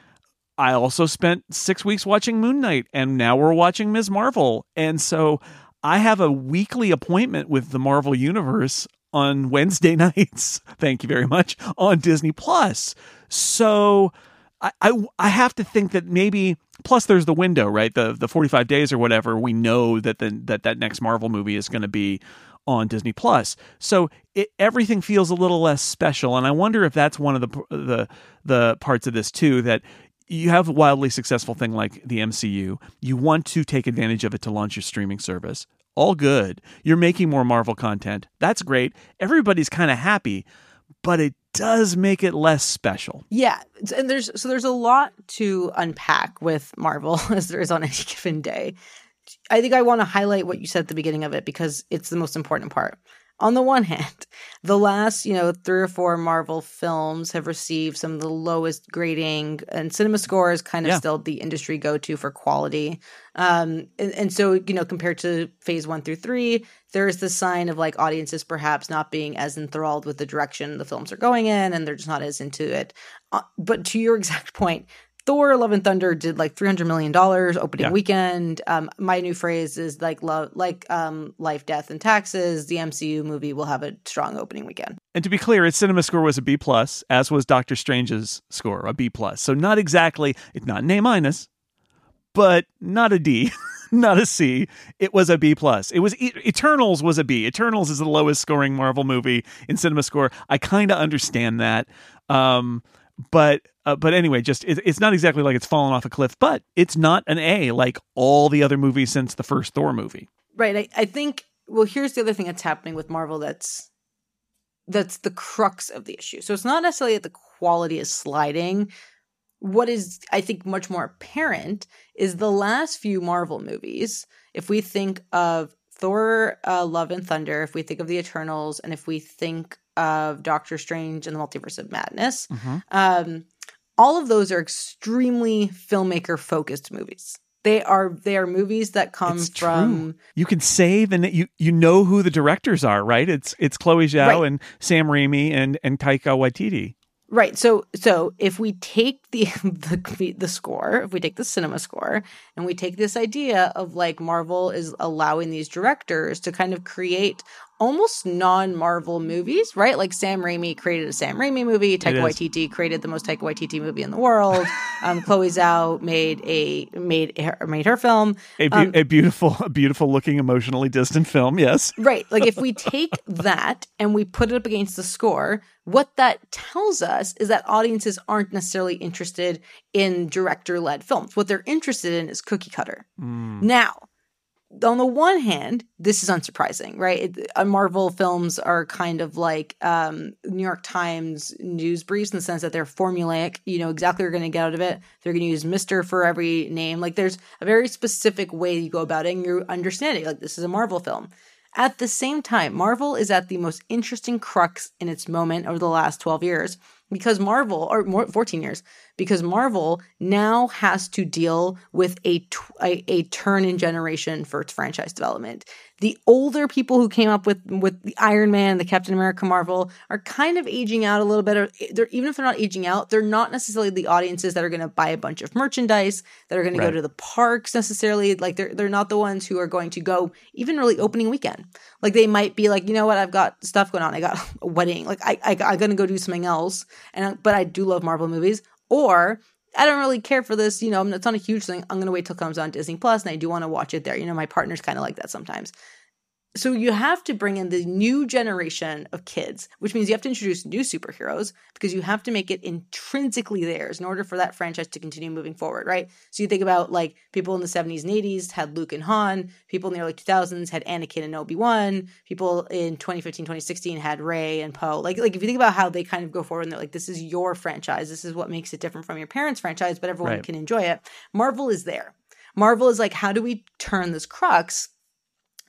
I also spent six weeks watching Moon Knight, and now we're watching Ms. Marvel. And so I have a weekly appointment with the Marvel Universe on Wednesday nights. Thank you very much on Disney Plus. So I, I, have to think that maybe plus there's the window right? The the 45 days or whatever we know that the, that that next Marvel movie is going to be on Disney Plus. So it, everything feels a little less special and I wonder if that's one of the the the parts of this too that you have a wildly successful thing like the MCU you want to take advantage of it to launch your streaming service. All good. You're making more Marvel content. That's great. Everybody's kind of happy but it does make it less special. Yeah, and there's so there's a lot to unpack with Marvel as there is on any given day. I think I want to highlight what you said at the beginning of it because it's the most important part on the one hand, the last, you know, three or four Marvel films have received some of the lowest grading, and Cinema Score is kind of yeah. still the industry go to for quality. Um, and, and, so, you know, compared to phase one through three, there is the sign of like audiences perhaps not being as enthralled with the direction the films are going in, and they're just not as into it. Uh, but to your exact point, Thor: Love and Thunder did like three hundred million dollars opening yeah. weekend. Um, my new phrase is like love, like um, life, death, and taxes. The MCU movie will have a strong opening weekend. And to be clear, its cinema score was a B plus, as was Doctor Strange's score, a B plus. So not exactly, it's not an A minus, but not a D. not a C. It was a B plus. It was Eternals was a B. Eternals is the lowest scoring Marvel movie in cinema score. I kind of understand that. Um, but uh, but anyway, just it, it's not exactly like it's fallen off a cliff, but it's not an A like all the other movies since the first Thor movie. Right. I, I think. Well, here's the other thing that's happening with Marvel. That's that's the crux of the issue. So it's not necessarily that the quality is sliding. What is, I think, much more apparent is the last few Marvel movies. If we think of Thor, uh, Love and Thunder, if we think of the Eternals, and if we think of Doctor Strange and the Multiverse of Madness. Mm-hmm. Um, all of those are extremely filmmaker focused movies. They are they are movies that come It's from true. You can save and you you know who the directors are, right? It's it's Chloe Zhao Right. and Sam Raimi and and Taika Waititi. Right. So so if we take the, the the score, if we take the cinema score and we take this idea of like Marvel is allowing these directors to kind of create almost non-Marvel movies, right? Like Sam Raimi created a Sam Raimi movie, Taika. Waititi created the most Taika Waititi movie in the world. um, Chloe Zhao made a made her, made her film. A, beau- a beautiful, a beautiful looking, emotionally distant film. Yes, Right. Like if we take that and we put it up against the score, what that tells us is that audiences aren't necessarily interested in director led films. What they're interested in is cookie cutter. Now, on the one hand, this is unsurprising, right? It, uh, Marvel films are kind of like um, New York Times news briefs in the sense that they're formulaic. You know exactly what you're going to get out of it. They're going to use Mister for every name. Like there's a very specific way you go about it, and you understand it. Like this is a Marvel film. At the same time, Marvel is at the most interesting crux in its moment over the last 12 years because Marvel, or more, 14 years, because Marvel now has to deal with a, tw- a, a turn in generation for its franchise development. The older people who came up with, with the Iron Man, the Captain America Marvel are kind of aging out a little bit. They're, even if they're not aging out, they're not necessarily the audiences that are going to buy a bunch of merchandise, that are going to go to the parks necessarily. Like they're they're not the ones who are going to go even really opening weekend. Like they might be like, you know what, I've got stuff going on. I got a wedding. Like I, I I'm gonna go do something else. And but I do love Marvel movies. Or I don't really care for this. You know, it's not a huge thing. I'm gonna wait till it comes on Disney Plus, and I do want to watch it there. You know, my partner's kind of like that sometimes. So you have to bring in the new generation of kids, which means you have to introduce new superheroes because you have to make it intrinsically theirs in order for that franchise to continue moving forward, right? So you think about like people in the 70s and 80s had Luke and Han, people in the early 2000s had Anakin and Obi-Wan, people in 2015, 2016 had Rey and Poe. Like like if you think about how they kind of go forward and they're like this is your franchise, this is what makes it different from your parents' franchise, but everyone Right. can enjoy it. Marvel is there. Marvel is like how do we turn this crux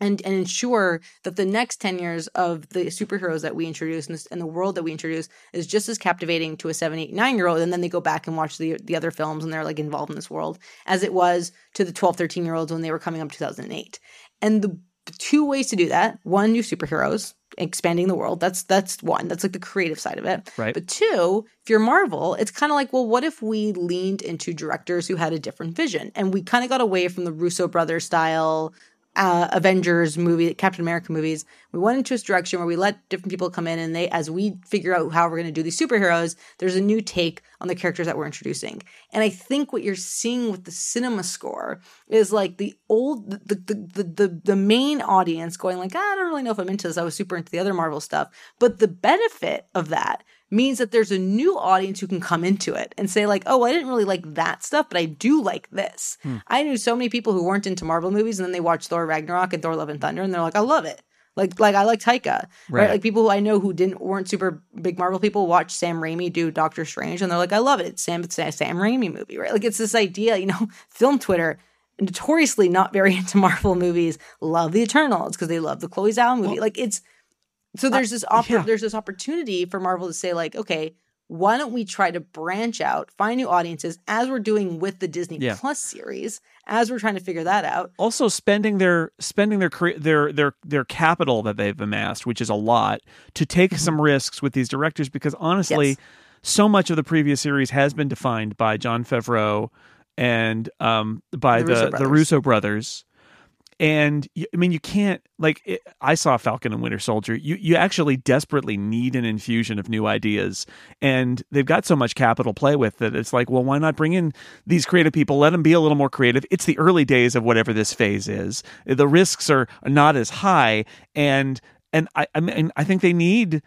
and and ensure that the next 10 years of the superheroes that we introduce and, this, and the world that we introduce is just as captivating to a 7 8 9 year old and then they go back and watch the the other films and they're like involved in this world as it was to the 12 13 year olds when they were coming up 2008 and the two ways to do that one new superheroes expanding the world. That's that's one. That's like the creative side of it. Right. but two if you're marvel it's kind of like well what if we leaned into directors who had a different vision? And we kind of got away from the russo brothers style uh, Avengers movie, Captain America movies. We went into this direction where we let different people come in, and they, as we figure out how we're going to do these superheroes, there's a new take on the characters that we're introducing. And I think what you're seeing with the cinema score is like the old, the the the the, the main audience going like, "Ah, I don't really know if I'm into this. I was super into the other Marvel stuff, but the benefit of that means that there's a new audience who can come into it and say like, "Oh, I didn't really like that stuff, but I do like this." Hmm. I knew so many people who weren't into Marvel movies and then they watched Thor Ragnarok and Thor Love and Thunder and they're like, "I love it." Like like I like Taika, right? Right. Like people who I know who didn't weren't super big Marvel people watch Sam Raimi do Doctor Strange and they're like, "I love it. It's Sam it's a Sam Raimi movie." Right? Like it's this idea, you know, film Twitter notoriously not very into Marvel movies love the Eternals because they love the Chloe Zhao movie. like it's so there's this oppor- yeah. there's this opportunity for Marvel to say like, okay, why don't we try to branch out, find new audiences as we're doing with the Disney Yeah. Plus series, as we're trying to figure that out. also spending their spending their their their their capital that they've amassed, which is a lot, to take some risks with these directors because honestly, Yes. so much of the previous series has been defined by Jon Favreau and um by The the Russo the brothers. Russo brothers. And I mean, you can't like. It, I saw Falcon and Winter Soldier. You you actually desperately need an infusion of new ideas, and they've got so much capital to play with that it's like, well, why not bring in these creative people? Let them be a little more creative. It's the early days of whatever this phase is. The risks are not as high, and and I I mean I think they need.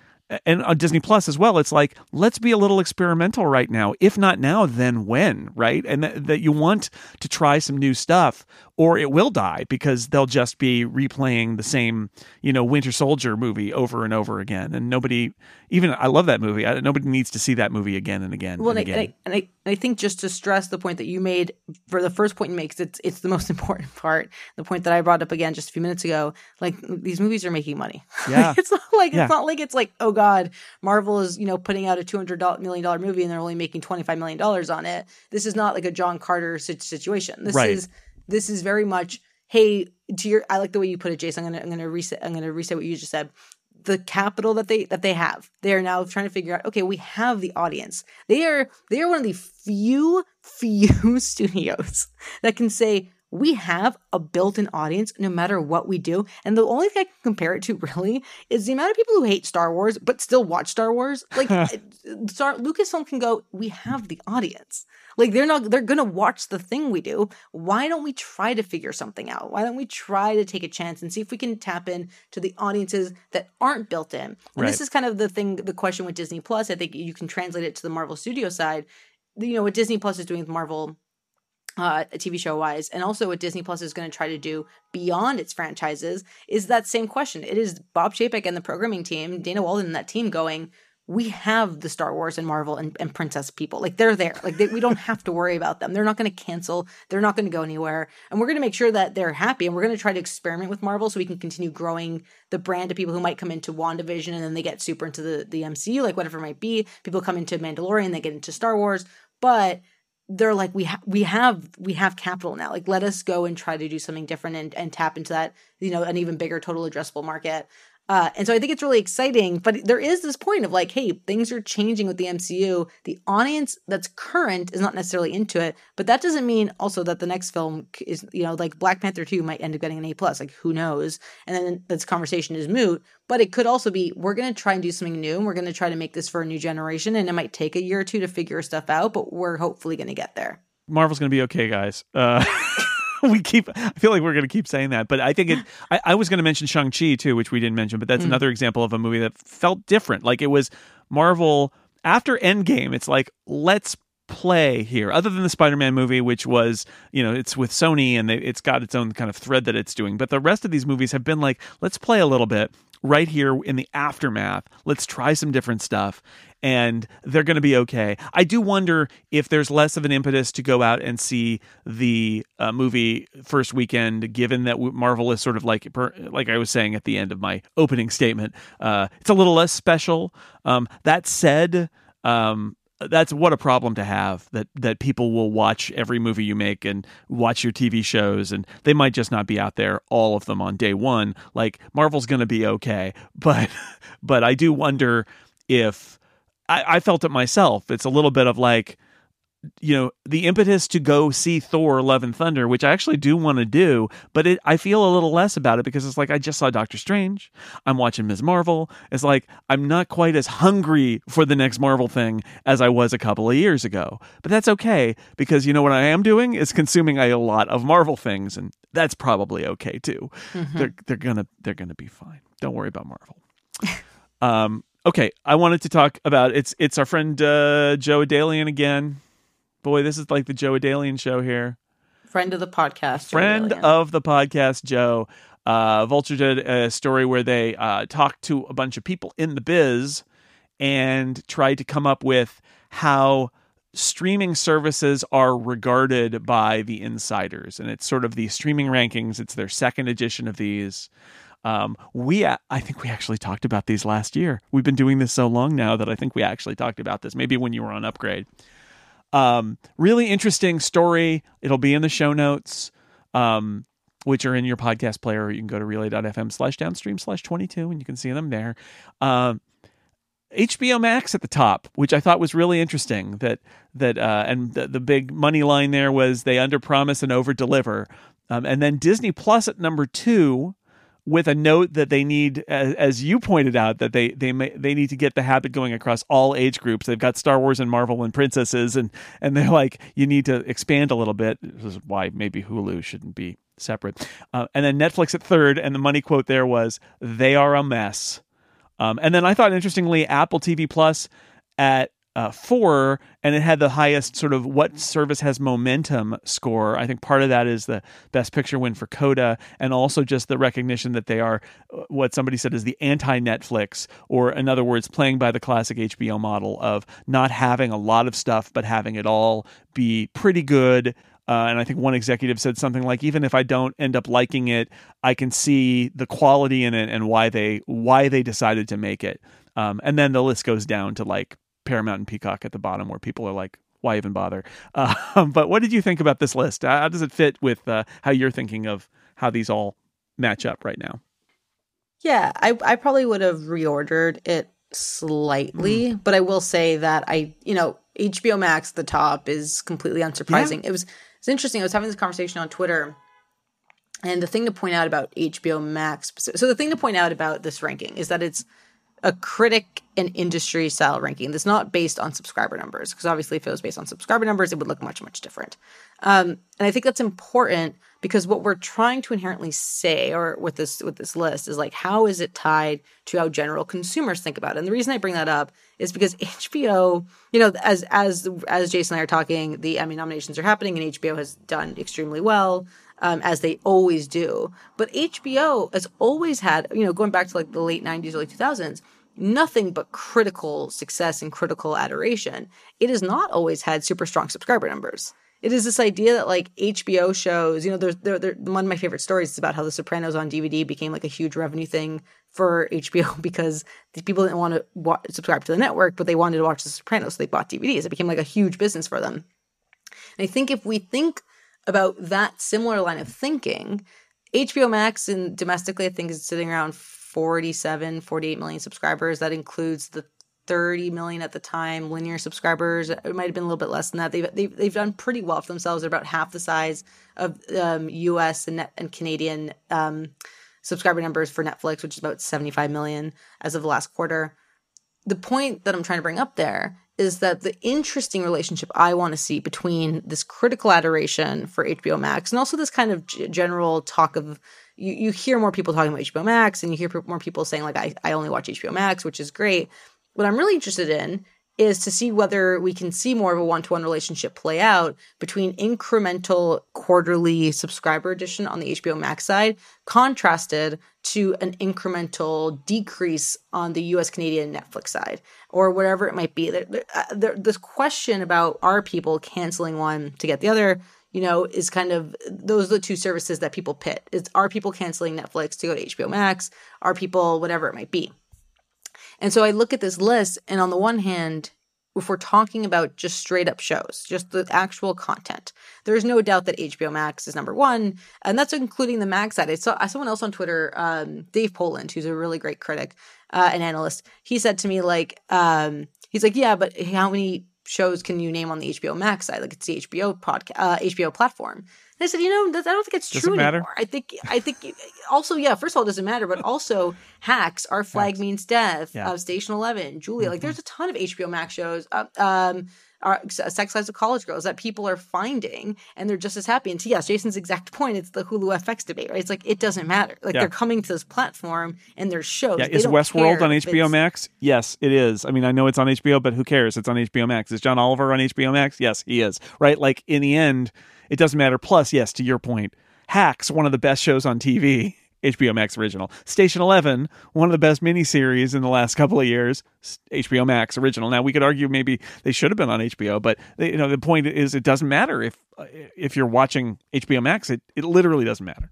And on Disney Plus as well, it's like let's be a little experimental right now. If not now, then when? Right? And that, that you want to try some new stuff, or it will die because they'll just be replaying the same, you know, Winter Soldier movie over and over again. And nobody, even I love that movie. I, nobody needs to see that movie again and again. Well, and, and, again. I, and, I, and I think just to stress the point that you made for the first point you make, it's it's the most important part. The point that I brought up again just a few minutes ago, like these movies are making money. Yeah, it's not like Yeah. it's not like it's like oh god, Marvel is you know putting out a two hundred million dollar movie and they're only making twenty five million dollars on it. This is not like a John Carter situation. This Right. is this is very much hey to your. I like the way you put it, Jason. I'm gonna I'm gonna reset. I'm gonna reset what you just said the capital that they that they have. They are now trying to figure out, okay, we have the audience. They are they are one of the few few studios that can say we have a built-in audience no matter what we do. And the only thing I can compare it to really is the amount of people who hate Star Wars but still watch Star Wars. Like Star Lucasfilm can go, we have the audience. Like they're not they're gonna watch the thing we do. Why don't we try to figure something out? Why don't we try to take a chance and see if we can tap in to the audiences that aren't built in? And Right. this is kind of the thing, the question with Disney Plus. I think you can translate it to the Marvel Studio side. You know what Disney Plus is doing with Marvel uh, TV show wise, and also what Disney Plus is going to try to do beyond its franchises is that same question. It is Bob Chapek and the programming team, Dana Walden and that team going, we have the Star Wars and Marvel and, and Princess people. Like they're there. Like they, we don't have to worry about them. They're not going to cancel. They're not going to go anywhere. And we're going to make sure that they're happy. And we're going to try to experiment with Marvel so we can continue growing the brand to people who might come into WandaVision and then they get super into the, the MCU, like whatever it might be. People come into Mandalorian, they get into Star Wars. But they're like we ha- we have we have capital now. Like let us go and try to do something different and, and tap into that you know an even bigger total addressable market uh, and so I think it's really exciting, but there is this point of like, hey, things are changing with the MCU. The audience that's current is not necessarily into it, but that doesn't mean also that the next film is, you know, like Black Panther 2 might end up getting an A plus. Like, who knows? And then this conversation is moot, but it could also be we're going to try and do something new and we're going to try to make this for a new generation. And it might take a year or two to figure stuff out, but we're hopefully going to get there. Marvel's going to be okay, guys. Uh, we keep. I feel like we're going to keep saying that, but I think it. I, I was going to mention Shang Chi too, which we didn't mention, but that's Mm. another example of a movie that felt different. Like it was Marvel after Endgame. It's like let's play here other than the spider-man movie which was you know it's with sony and they, it's got its own kind of thread that it's doing but the rest of these movies have been like let's play a little bit right here in the aftermath let's try some different stuff and they're going to be okay. I do wonder if there's less of an impetus to go out and see the uh, movie first weekend given that marvel is sort of like like i was saying at the end of my opening statement uh, it's a little less special. Um, that said um, that's what a problem to have that that people will watch every movie you make and watch your TV shows and they might just not be out there all of them on day 1 like Marvel's going to be okay. But but I do wonder if I, I felt it myself. It's a little bit of like you know the impetus to go see Thor: Love and Thunder, which I actually do want to do, but it, I feel a little less about it because it's like I just saw Doctor Strange, I'm watching Ms. Marvel. It's like I'm not quite as hungry for the next Marvel thing as I was a couple of years ago. But that's okay because you know what I am doing is consuming a lot of Marvel things, and that's probably okay too. They're they're gonna they're gonna be fine. Don't worry about Marvel. um, okay, I wanted to talk about it's it's our friend uh, Joe Adalian again. Boy, this is like the Joe Adalian show here. Friend of the podcast. Joe Friend Dalian. of the podcast, Joe. Uh, Vulture did a story where they uh, talked to a bunch of people in the biz and tried to come up with how streaming services are regarded by the insiders. And it's sort of the streaming rankings. It's their second edition of these. Um, we, I think we actually talked about these last year. We've been doing this so long now that I think we actually talked about this. Maybe when you were on Upgrade. Um, really interesting story. It'll be in the show notes, um, which are in your podcast player. You can go to relay.fm slash downstream slash 22 and you can see them there. Um, HBO Max at the top, which I thought was really interesting. That that uh, and the, the big money line there was they under promise and over deliver, um, and then Disney Plus at number two, with a note that they need, as, as you pointed out, that they they may, they need to get the habit going across all age groups. They've got Star Wars and Marvel and princesses, and and they're like you need to expand a little bit. This is why maybe Hulu shouldn't be separate. Uh, and then Netflix at third, and the money quote there was they are a mess. Um, and then I thought interestingly, Apple TV Plus at uh, four, and it had the highest sort of what service has momentum score. I think part of that is the best picture win for Coda, and also just the recognition that they are uh, what somebody said is the anti Netflix, or in other words, playing by the classic HBO model of not having a lot of stuff, but having it all be pretty good. Uh, and I think one executive said something like, "Even if I don't end up liking it, I can see the quality in it and why they why they decided to make it." Um, and then the list goes down to like Paramount and Peacock at the bottom, where people are like, "Why even bother?" Uh, but what did you think about this list? How does it fit with uh, how you're thinking of how these all match up right now? Yeah, I I probably would have reordered it slightly, mm. but I will say that I, you know, HBO Max at the top is completely unsurprising. Yeah. It was it's interesting. I was having this conversation on Twitter, and the thing to point out about HBO Max. So the thing to point out about this ranking is that it's a critic and industry style ranking that's not based on subscriber numbers because obviously if it was based on subscriber numbers it would look much much different. Um, and i think that's important because what we're trying to inherently say or with this with this list is like how is it tied to how general consumers think about it? And the reason i bring that up is because hbo you know as as as jason and i are talking the emmy nominations are happening and hbo has done extremely well um, as they always do. But HBO has always had, you know, going back to like the late 90s, early 2000s, nothing but critical success and critical adoration. It has not always had super strong subscriber numbers. It is this idea that like HBO shows, you know, there's there, there, one of my favorite stories is about how The Sopranos on DVD became like a huge revenue thing for HBO because these people didn't want to watch, subscribe to the network, but they wanted to watch The Sopranos, so they bought DVDs. It became like a huge business for them. And I think if we think about that similar line of thinking, HBO Max and domestically, I think is sitting around 47, 48 million subscribers. That includes the 30 million at the time linear subscribers. It might have been a little bit less than that. They've they've, they've done pretty well for themselves. They're about half the size of um, U.S. and, and Canadian um, subscriber numbers for Netflix, which is about 75 million as of the last quarter. The point that I'm trying to bring up there is that the interesting relationship I want to see between this critical adoration for HBO Max and also this kind of g- general talk of you, you hear more people talking about HBO Max and you hear more people saying like I, I only watch HBO Max, which is great. What I'm really interested in is to see whether we can see more of a one-to-one relationship play out between incremental quarterly subscriber addition on the HBO Max side contrasted to an incremental decrease on the US Canadian Netflix side or whatever it might be. There, there, uh, this question about are people canceling one to get the other, you know, is kind of those are the two services that people pit. Is are people canceling Netflix to go to HBO Max? Are people whatever it might be? And so I look at this list, and on the one hand, if we're talking about just straight up shows, just the actual content, there's no doubt that HBO Max is number one, and that's including the Max side. I saw someone else on Twitter, um, Dave Poland, who's a really great critic uh, and analyst. He said to me like, um, he's like, yeah, but how many shows can you name on the HBO Max side? Like it's the HBO podcast, uh, HBO platform. And I said, you know, I don't think it's true matter. anymore. I think, I think, also, yeah. First of all, it doesn't matter, but also, Hacks, Our Flag Hacks. Means Death, yeah. uh, Station Eleven, Julia. Mm-hmm. Like, there's a ton of HBO Max shows. Uh, um, are sex lives of college girls that people are finding and they're just as happy. And to yes, Jason's exact point, it's the Hulu FX debate, right? It's like it doesn't matter. Like yeah. they're coming to this platform and there's shows. Yeah, is Westworld on HBO Max? Yes, it is. I mean, I know it's on HBO, but who cares? It's on HBO Max. Is John Oliver on HBO Max? Yes, he is. Right? Like in the end it doesn't matter. Plus, yes, to your point, Hacks, one of the best shows on TV, HBO Max original. Station 11, one of the best miniseries in the last couple of years, HBO Max original. Now we could argue maybe they should have been on HBO, but they, you know the point is it doesn't matter if uh, if you're watching HBO Max, it it literally doesn't matter.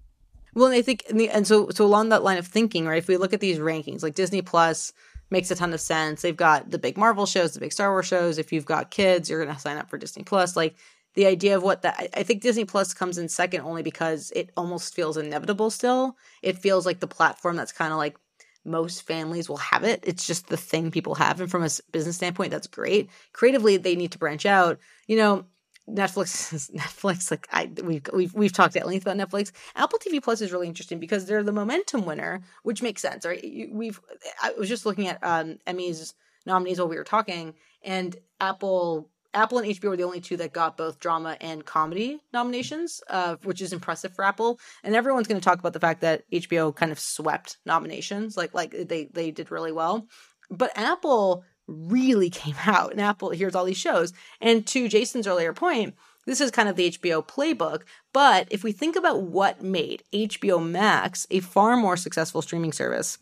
Well, and I think and, the, and so so along that line of thinking, right? If we look at these rankings, like Disney Plus makes a ton of sense. They've got the big Marvel shows, the big Star Wars shows. If you've got kids, you're going to sign up for Disney Plus. Like the idea of what that I think Disney Plus comes in second only because it almost feels inevitable still. It feels like the platform that's kind of like most families will have it. It's just the thing people have. And from a business standpoint, that's great. Creatively, they need to branch out. You know, Netflix Netflix like I we've we've we've talked at length about Netflix. Apple TV Plus is really interesting because they're the momentum winner, which makes sense, right? We've I was just looking at um Emmys nominees while we were talking, and Apple Apple and HBO were the only two that got both drama and comedy nominations, uh, which is impressive for Apple. And everyone's going to talk about the fact that HBO kind of swept nominations, like like they they did really well. But Apple really came out and Apple here's all these shows. And to Jason's earlier point, this is kind of the HBO playbook. But if we think about what made HBO Max a far more successful streaming service,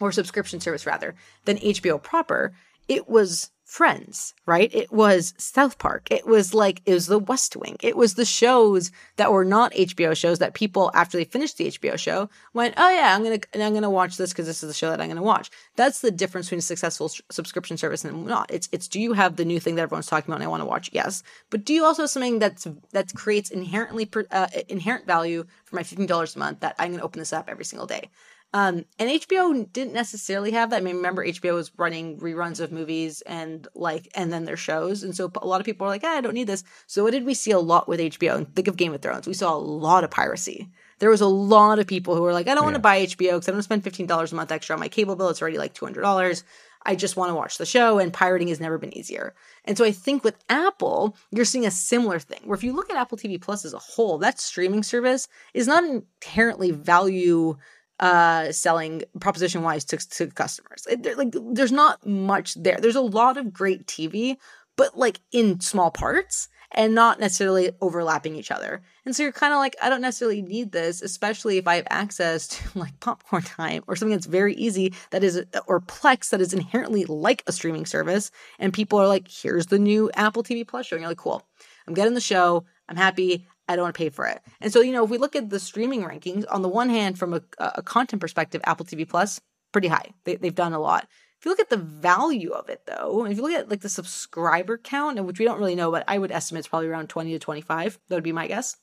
or subscription service rather, than HBO proper, it was Friends, right? It was South Park. It was like, it was The West Wing. It was the shows that were not HBO shows that people, after they finished the HBO show, went, oh yeah, I'm going to, I'm going to watch this because this is the show that I'm going to watch. That's the difference between a successful s- subscription service and not. It's, it's, do you have the new thing that everyone's talking about and I want to watch? Yes. But do you also have something that's, that creates inherently, uh, inherent value for my $15 a month that I'm going to open this up every single day? Um, and HBO didn't necessarily have that. I mean, remember HBO was running reruns of movies and like, and then their shows. And so a lot of people are like, ah, I don't need this. So what did we see a lot with HBO? And think of Game of Thrones. We saw a lot of piracy. There was a lot of people who were like, I don't want to buy HBO because I don't spend $15 a month extra on my cable bill. It's already like $200. I just want to watch the show, and pirating has never been easier. And so I think with Apple, you're seeing a similar thing where if you look at Apple TV Plus as a whole, that streaming service is not inherently value uh selling proposition wise to, to customers. It, like there's not much there. There's a lot of great tv but like in small parts and not necessarily overlapping each other. And so you're kind of like i don't necessarily need this especially if i have access to like popcorn time or something that's very easy that is or plex that is inherently like a streaming service. And people are like here's the new apple tv plus show. And you're like cool. I'm getting the show. I'm happy I don't want to pay for it. And so, you know, if we look at the streaming rankings, on the one hand, from a, a content perspective, Apple TV Plus, pretty high. They, they've done a lot. If you look at the value of it, though, if you look at like the subscriber count, which we don't really know, but I would estimate it's probably around 20 to 25. That would be my guess.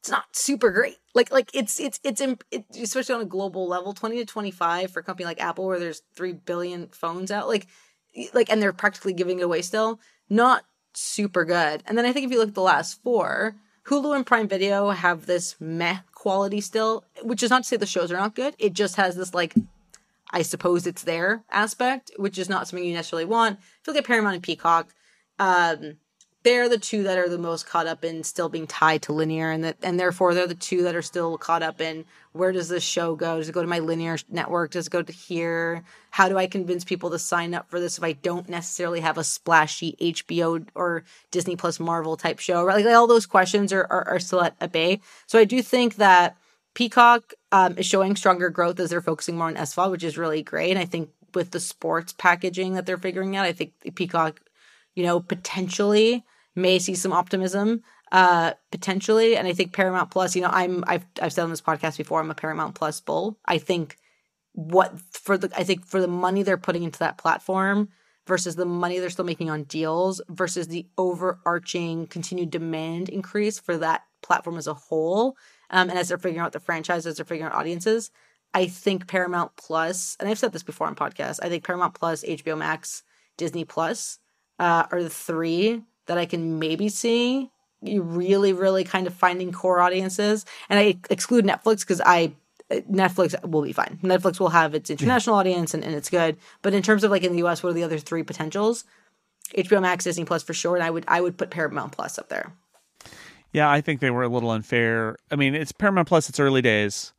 It's not super great. Like, like it's, it's, it's, it, especially on a global level, 20 to 25 for a company like Apple, where there's 3 billion phones out, like, like, and they're practically giving it away still. Not super good. And then I think if you look at the last four, Hulu and Prime Video have this meh quality still, which is not to say the shows are not good. It just has this like, I suppose it's there aspect, which is not something you necessarily want. If you look at Paramount and Peacock, um, they're the two that are the most caught up in still being tied to linear and that and therefore they're the two that are still caught up in where does this show go? Does it go to my linear network? Does it go to here? How do i convince people to sign up for this if i don't necessarily have a splashy hbo or disney plus marvel type show right? Like all those questions are, are, are still at, bay. So i do think that peacock um, is showing stronger growth as they're focusing more on SVOD, which is really great. And i think with the sports packaging that they're figuring out i think peacock you know potentially may see some optimism uh potentially. And i think paramount plus you know i'm i've i've said on this podcast before i'm a paramount plus bull. I think what for the i think for the money they're putting into that platform versus the money they're still making on deals versus the overarching continued demand increase for that platform as a whole um, and as they're figuring out the franchises they're figuring out audiences i think paramount plus and i've said this before on podcasts i think paramount plus hbo max disney plus uh, are the three that I can maybe see you really, really kind of finding core audiences. And I exclude Netflix because I Netflix will be fine. Netflix will have its international audience and, and it's good. But in terms of like in the US, what are the other three potentials? HBO Max, Disney Plus for sure, and I would I would put Paramount Plus up there. Yeah, I think they were a little unfair. I mean, it's Paramount Plus. It's early days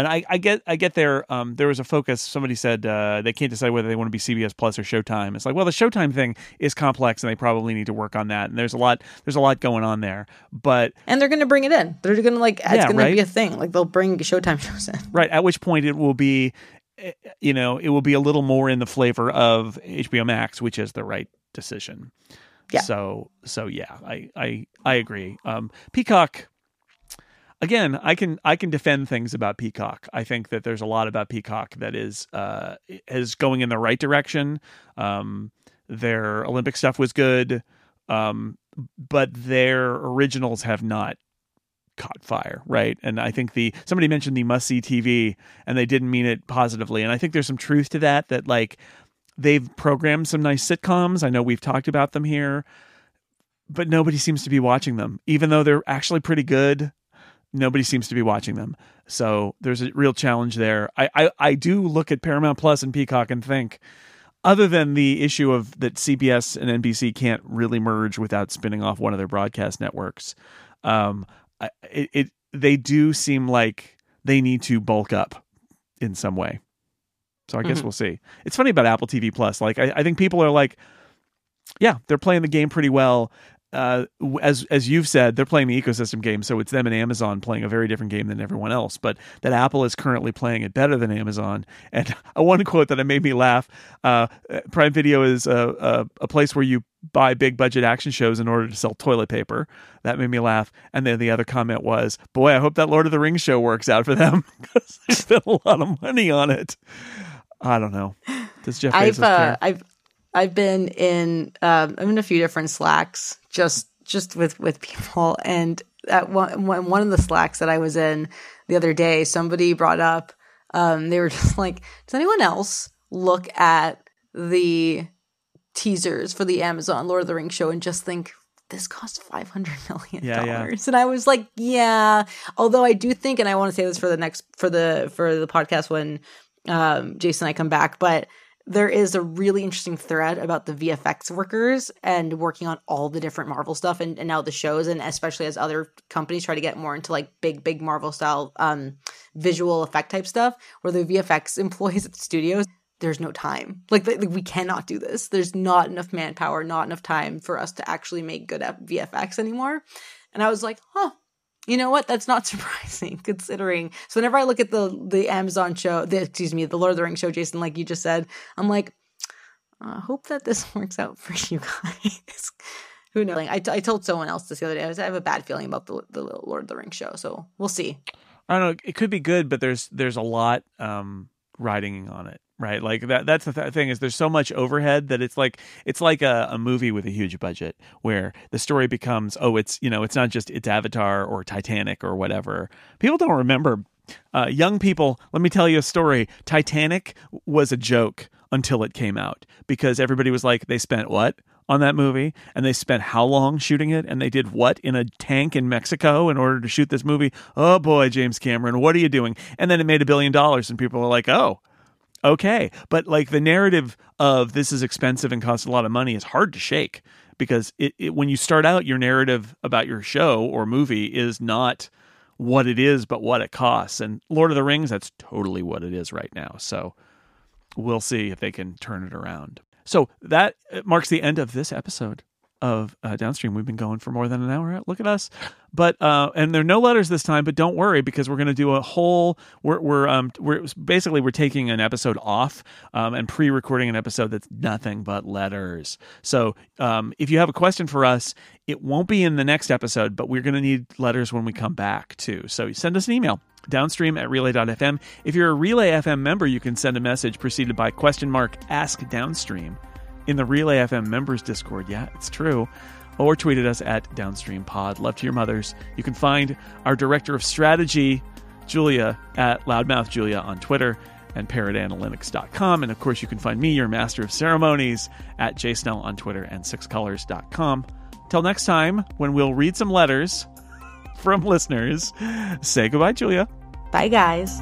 and I, I get I get there. Um, there was a focus. Somebody said uh, they can't decide whether they want to be CBS Plus or Showtime. It's like, well, the Showtime thing is complex, and they probably need to work on that. And there's a lot there's a lot going on there. But and they're going to bring it in. They're going to like it's yeah, going right? to be a thing. Like they'll bring Showtime shows in. Right. At which point it will be, eh, you know, it will be a little more in the flavor of HBO Max, which is the right decision. Yeah. So so yeah, I I I agree. Um, Peacock again, I can I can defend things about Peacock. I think that there's a lot about Peacock that is uh, is going in the right direction. Um, their Olympic stuff was good, um, but their originals have not caught fire, right? And I think the somebody mentioned the must see TV, and they didn't mean it positively. And I think there's some truth to that. That like they've programmed some nice sitcoms. I know we've talked about them here. But nobody seems to be watching them, even though they're actually pretty good nobody seems to be watching them. So there's a real challenge there. I, I, I do look at Paramount Plus and Peacock and think, other than the issue of that CBS and NBC can't really merge without spinning off one of their broadcast networks, um, it, it they do seem like they need to bulk up in some way. So I guess we'll see. It's funny about Apple TV Plus. Like I, I think people are like, yeah, they're playing the game pretty well. Uh, as as you've said, they're playing the ecosystem game, so it's them and Amazon playing a very different game than everyone else. But that Apple is currently playing it better than Amazon. And I one quote that it made me laugh: uh, Prime Video is a, a, a place where you buy big budget action shows in order to sell toilet paper. That made me laugh. And then the other comment was, "Boy, I hope that Lord of the Rings show works out for them because they spent a lot of money on it." I don't know. Does Jeff Bezos I've uh, care? I've I've been in um, I'm in a few different slacks just just with with people and at one one of the slacks that I was in the other day somebody brought up um, they were just like does anyone else look at the teasers for the Amazon Lord of the Rings show and just think this cost five hundred million Yeah, yeah. dollars, and I was like, yeah. Although I do think, and I want to say this for the next for the for the podcast when um, Jason and I come back, but there is a really interesting thread about the VFX workers and working on all the different Marvel stuff and, and now the shows, and especially as other companies try to get more into like big, big Marvel style um, visual effect type stuff, where the VFX employees at the studios, there's no time. Like, like we cannot do this. There's not enough manpower, not enough time for us to actually make good VFX anymore. And I was like, huh, you know what? That's not surprising considering. So whenever I look at the the Amazon show, the excuse me, the Lord of the Rings show, Jason, like you just said, I'm like, I hope that this works out for you guys. Who knows? Like, I, t- I told someone else this the other day. I, was, I have a bad feeling about the the Lord of the Rings show, so we'll see. I don't know. It could be good, but there's there's a lot um, riding on it, right? Like that. That's the th- thing is there's so much overhead that it's like it's like a, a movie with a huge budget where the story becomes oh it's you know it's not just it's Avatar or Titanic or whatever. People don't remember. Uh, young people, let me tell you a story. Titanic was a joke until it came out because everybody was like, they spent what on that movie and they spent how long shooting it and they did what in a tank in Mexico in order to shoot this movie. Oh boy, James Cameron, what are you doing? And then it made a billion dollars and people were like, oh, okay. But like the narrative of this is expensive and costs a lot of money is hard to shake because it, it when you start out, your narrative about your show or movie is not what it is, but what it costs. And Lord of the Rings, that's totally what it is right now. So we'll see if they can turn it around. So that uh, marks the end of this episode of uh, Downstream. We've been going for more than an hour. Look at us. But uh, and there are no letters this time. But don't worry because we're going to do a whole. We're we're um we're basically we're taking an episode off um, and pre-recording an episode that's nothing but letters. So um, if you have a question for us, it won't be in the next episode, but we're going to need letters when we come back too. So send us an email downstream at relay.fm. If you're a Relay FM member, you can send a message preceded by question mark ask downstream in the Relay FM members Discord. Yeah, it's true. Or tweeted us at downstream pod. Love to your mothers. You can find our director of strategy, Julia, at loudmouth Julia on Twitter and parrotanalytics.com. And of course, you can find me, your master of ceremonies, at jsnell on Twitter and sixcolors.com. Till next time, when we'll read some letters from listeners, say goodbye, Julia. Bye, guys.